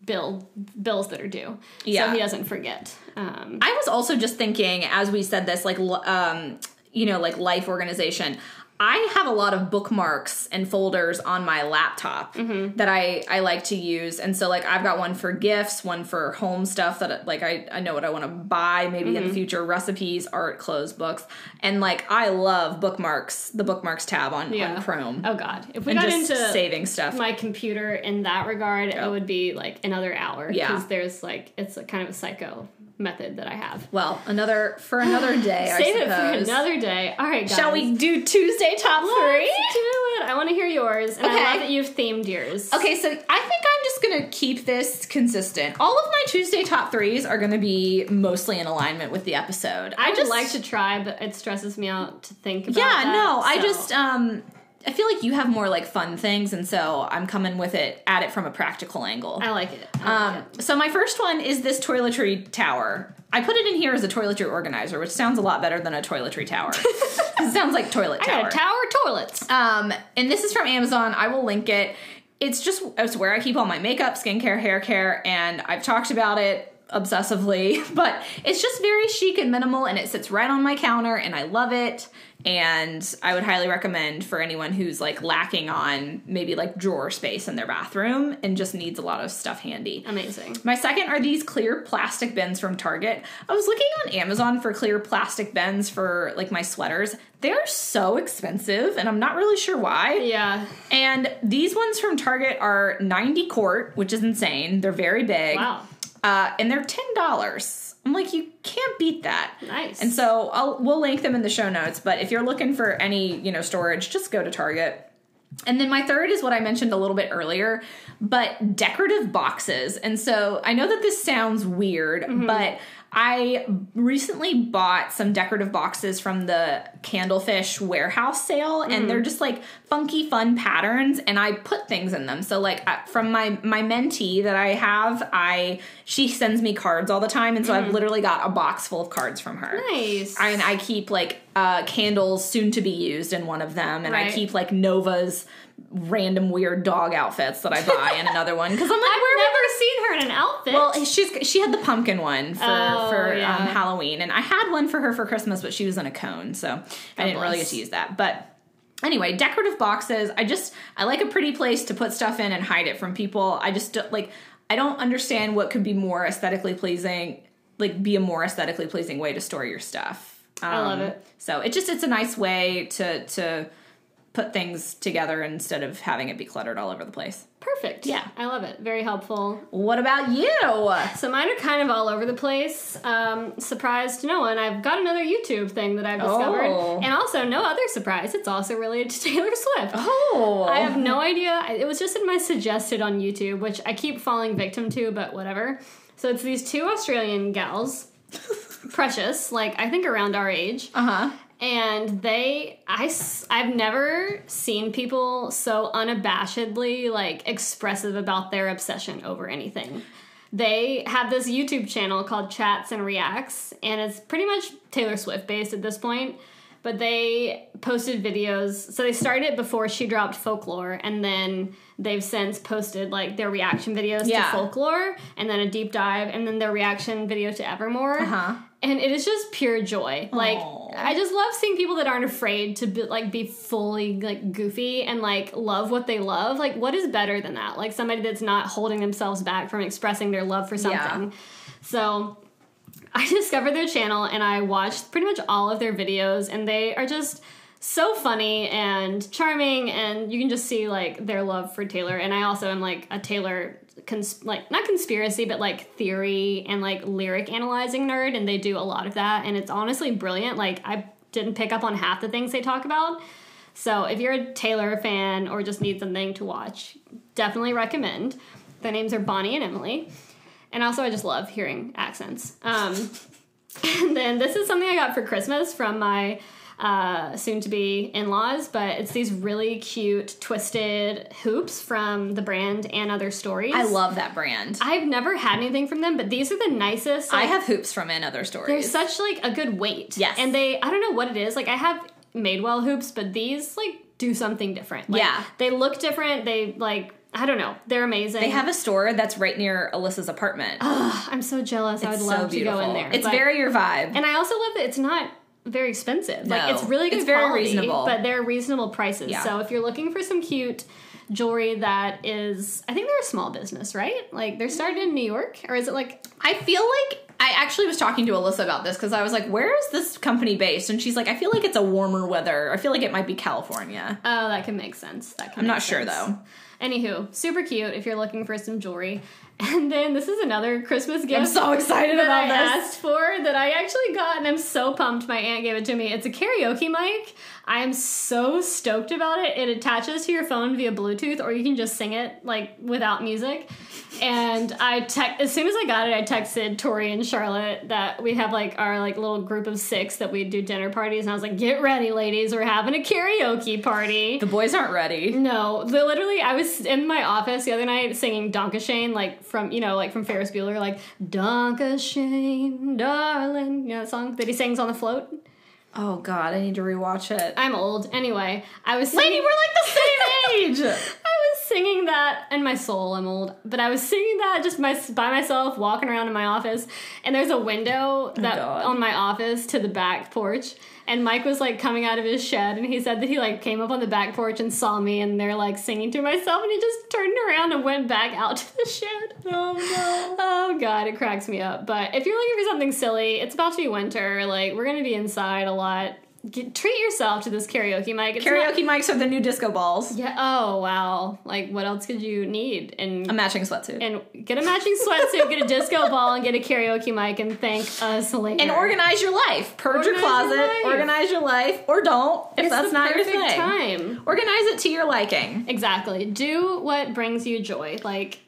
[SPEAKER 2] bill bills that are due.
[SPEAKER 1] Yeah.
[SPEAKER 2] so he doesn't forget. Um,
[SPEAKER 1] I was also just thinking as we said this, like um, you know, like life organization. I have a lot of bookmarks and folders on my laptop that I, I like to use. And so like I've got one for gifts, one for home stuff that like I, I know what I want to buy maybe in the mm-hmm. future, recipes, art, clothes, books. And like I love bookmarks, the bookmarks tab on,
[SPEAKER 2] Yeah.
[SPEAKER 1] on Chrome.
[SPEAKER 2] oh God, if we got
[SPEAKER 1] just
[SPEAKER 2] into
[SPEAKER 1] saving stuff.
[SPEAKER 2] my computer in that regard, it would be like another hour.
[SPEAKER 1] Yeah.
[SPEAKER 2] because there's like it's a kind of a psycho method that I have.
[SPEAKER 1] well, another for another day, I
[SPEAKER 2] Save it for another day. All right, guys.
[SPEAKER 1] Shall we do Tuesday top three?
[SPEAKER 2] Let's do it. I want to hear yours, and
[SPEAKER 1] Okay.
[SPEAKER 2] I love that you've themed yours.
[SPEAKER 1] Okay, so I think I'm just gonna keep this consistent. All of my Tuesday top threes are gonna be mostly in alignment with the episode.
[SPEAKER 2] I would
[SPEAKER 1] just
[SPEAKER 2] like to try, but it stresses me out to think about.
[SPEAKER 1] Yeah,
[SPEAKER 2] that,
[SPEAKER 1] no, I just um I feel like you have more like fun things, and so I'm coming with it at it from a practical angle.
[SPEAKER 2] I like it. I like
[SPEAKER 1] Um, so my first one is this toiletry tower. I put it in here as a toiletry organizer, which sounds a lot better than a toiletry tower. (laughs) it sounds like toilet
[SPEAKER 2] I
[SPEAKER 1] tower.
[SPEAKER 2] got a tower toilets.
[SPEAKER 1] Um, and this is from Amazon. I will link it. It's just it's where I keep all my makeup, skincare, hair care, and I've talked about it obsessively, (laughs) but it's just very chic and minimal and it sits right on my counter and I love it. And I would highly recommend for anyone who's like lacking on maybe like drawer space in their bathroom and just needs a lot of stuff handy.
[SPEAKER 2] Amazing.
[SPEAKER 1] My second are these clear plastic bins from Target. I was looking on Amazon for clear plastic bins for like my sweaters. They're so expensive and I'm not really sure why.
[SPEAKER 2] Yeah.
[SPEAKER 1] And these ones from Target are 90 quart, which is insane. They're very big.
[SPEAKER 2] Wow.
[SPEAKER 1] Uh, and they're $10. I'm like, you can't beat that.
[SPEAKER 2] Nice.
[SPEAKER 1] And so I'll, we'll link them in the show notes. But if you're looking for any, you know, storage, just go to Target. And then my third is what I mentioned a little bit earlier, but decorative boxes. And so I know that this sounds weird,
[SPEAKER 2] Mm-hmm.
[SPEAKER 1] but I recently bought some decorative boxes from the Candlefish warehouse sale, and mm. they're just like funky, fun patterns, and I put things in them. So, like I- from my my mentee that I have, I she sends me cards all the time, and so I've mm. literally got a box full of cards from her.
[SPEAKER 2] Nice.
[SPEAKER 1] And I keep like uh, candles soon to be used in one of them, and I keep like Nova's random weird dog outfits that I buy in another one because I'm like,
[SPEAKER 2] I've
[SPEAKER 1] where
[SPEAKER 2] never seen her in an outfit.
[SPEAKER 1] well, she's she had the pumpkin one for
[SPEAKER 2] Oh,
[SPEAKER 1] for
[SPEAKER 2] yeah.
[SPEAKER 1] um, Halloween, and I had one for her for Christmas, but she was in a cone, so I didn't really get to use that. But anyway, decorative boxes. I just I like a pretty place to put stuff in and hide it from people. I just like I don't understand what could be more aesthetically pleasing, like be a more aesthetically pleasing way to store your stuff.
[SPEAKER 2] I love
[SPEAKER 1] Um,
[SPEAKER 2] it.
[SPEAKER 1] So it just it's a nice way to to put things together instead of having it be cluttered all over the place.
[SPEAKER 2] Perfect.
[SPEAKER 1] Yeah.
[SPEAKER 2] I love it. Very helpful.
[SPEAKER 1] What about you?
[SPEAKER 2] So mine are kind of all over the place. Um, surprise to no one, I've got another YouTube thing that I've discovered,
[SPEAKER 1] Oh.
[SPEAKER 2] and also no other surprise. It's also related to (laughs) Taylor Swift.
[SPEAKER 1] Oh,
[SPEAKER 2] I have no idea. It was just in my suggested on YouTube, which I keep falling victim to, but whatever. So it's these two Australian gals, (laughs) precious, like I think around our age,
[SPEAKER 1] uh huh.
[SPEAKER 2] And they I, i've never seen people so unabashedly like expressive about their obsession over anything. They have this YouTube channel called Chats and Reacts and it's pretty much Taylor Swift based at this point. But they posted videos. So they started before she dropped Folklore and then they've since posted like their reaction videos
[SPEAKER 1] Yeah.
[SPEAKER 2] to Folklore and then a deep dive and then their reaction video to Evermore
[SPEAKER 1] Uh-huh.
[SPEAKER 2] and it is just pure joy. Like
[SPEAKER 1] Aw.
[SPEAKER 2] I just love seeing people that aren't afraid to be, like be fully like goofy and like love what they love. Like what is better than that? Like somebody that's not holding themselves back from expressing their love for something. So I (laughs) discovered their channel and I watched pretty much all of their videos and they are just so funny and charming and you can just see like their love for Taylor. And I also am like a Taylor cons- like not conspiracy but like theory and like lyric analyzing nerd and they do a lot of that and it's honestly brilliant. Like I didn't pick up on half the things they talk about. So if you're a Taylor fan or just need something to watch definitely recommend. Their names are Bonnie and Emily. And also I just love hearing accents. Um, (laughs) and then this is something I got for Christmas from my uh, soon to be in laws, but it's these really cute twisted hoops from the brand and Other Stories.
[SPEAKER 1] I love that brand.
[SPEAKER 2] I've never had anything from them, but these are the nicest.
[SPEAKER 1] I have hoops from in other stories.
[SPEAKER 2] They're such like a good weight.
[SPEAKER 1] Yes.
[SPEAKER 2] And they I don't know what it is. Like I have Madewell hoops, but these like do something different. Like,
[SPEAKER 1] Yeah.
[SPEAKER 2] They look different. They like I don't know. They're amazing.
[SPEAKER 1] they have a store that's right near Alyssa's apartment.
[SPEAKER 2] I'm so jealous. I would love
[SPEAKER 1] so
[SPEAKER 2] to go in there.
[SPEAKER 1] It's
[SPEAKER 2] but-
[SPEAKER 1] very your vibe.
[SPEAKER 2] And I also love that it's not very expensive. Like it's really good
[SPEAKER 1] It's very
[SPEAKER 2] quality,
[SPEAKER 1] reasonable.
[SPEAKER 2] but they're reasonable prices.
[SPEAKER 1] Yeah.
[SPEAKER 2] So if you're looking for some cute jewelry that is I think they're a small business, right? Like they're started in New York or is it like
[SPEAKER 1] I feel like I actually was talking to Alyssa about this because I was like, "Where is this company based?" And she's like, "I feel like it's a warmer weather. I feel like it might be California."
[SPEAKER 2] oh that can make sense. That can
[SPEAKER 1] I'm not sure though.
[SPEAKER 2] Anywho, super cute if you're looking for some jewelry. (laughs) And then this is another Christmas gift.
[SPEAKER 1] I'm so excited
[SPEAKER 2] that
[SPEAKER 1] about
[SPEAKER 2] I
[SPEAKER 1] this.
[SPEAKER 2] asked for that I actually got, and I'm so pumped. My aunt gave it to me. It's a karaoke mic. I am so stoked about it. It attaches to your phone via Bluetooth, or you can just sing it like without music. And I text as soon as I got it, I texted Tori and Charlotte that we have like our like little group of six that we do dinner parties, and I was like, "Get ready, ladies, we're having a karaoke party."
[SPEAKER 1] The boys aren't ready.
[SPEAKER 2] No, literally, I was in my office the other night singing Danke Schoen, like from you know, like from Ferris Bueller, like Danke Schoen, darling. You know that song that he sings on the float.
[SPEAKER 1] Oh God, I need to rewatch it.
[SPEAKER 2] I'm old. Anyway, I was singing.
[SPEAKER 1] Lady, we're like the same (laughs) age.
[SPEAKER 2] Singing that, and my soul, I'm old, but I was singing that just my, by myself, walking around in my office, and there's a window oh, that
[SPEAKER 1] God.
[SPEAKER 2] on my office to the back porch, and Mike was like coming out of his shed, and he said that he like came up on the back porch and saw me, and they're like singing to myself, and he just turned around and went back out (laughs) to the shed.
[SPEAKER 1] oh no.
[SPEAKER 2] Oh god, it cracks me up. But if you're looking for something silly, it's about to be winter. Like we're gonna be inside a lot. Get, treat yourself to this karaoke mic. It's not-
[SPEAKER 1] Karaoke mics are the new disco balls.
[SPEAKER 2] yeah. Oh wow. Like what else could you need? And
[SPEAKER 1] A matching sweatsuit.
[SPEAKER 2] and get a matching sweatsuit, get a disco (laughs) ball, and get a karaoke mic, and thank us later.
[SPEAKER 1] and organize your life. Purge your
[SPEAKER 2] Organize your
[SPEAKER 1] closet.
[SPEAKER 2] life.
[SPEAKER 1] Organize your life, or don't if
[SPEAKER 2] It's
[SPEAKER 1] that's not your thing.
[SPEAKER 2] time.
[SPEAKER 1] Organize it to your liking.
[SPEAKER 2] Exactly. Do what brings you joy. Like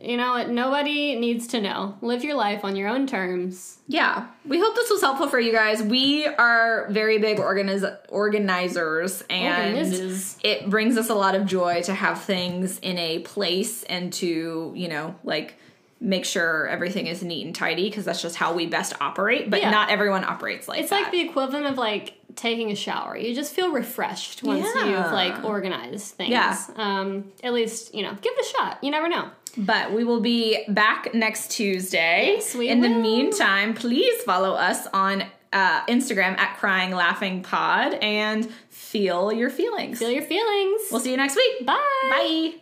[SPEAKER 2] you know what? Nobody needs to know. Live your life on your own terms.
[SPEAKER 1] Yeah, we hope this was helpful for you guys. We are very big organiz- organizers, and
[SPEAKER 2] Organizers.
[SPEAKER 1] it brings us a lot of joy to have things in a place and to, you know, like make sure everything is neat and tidy because that's just how we best operate. But
[SPEAKER 2] Yeah.
[SPEAKER 1] not everyone operates like that.
[SPEAKER 2] It's
[SPEAKER 1] that.
[SPEAKER 2] like the equivalent of like taking a shower. You just feel refreshed once
[SPEAKER 1] Yeah.
[SPEAKER 2] you've like organized things.
[SPEAKER 1] Yeah.
[SPEAKER 2] Um, at least, you know, give it a shot. You never know.
[SPEAKER 1] But we will be back next Tuesday.
[SPEAKER 2] Yes, we
[SPEAKER 1] In the meantime, please follow us on uh, Instagram at Crying Laughing Pod and feel your feelings.
[SPEAKER 2] Feel your feelings.
[SPEAKER 1] We'll see you next week.
[SPEAKER 2] Bye.
[SPEAKER 1] Bye.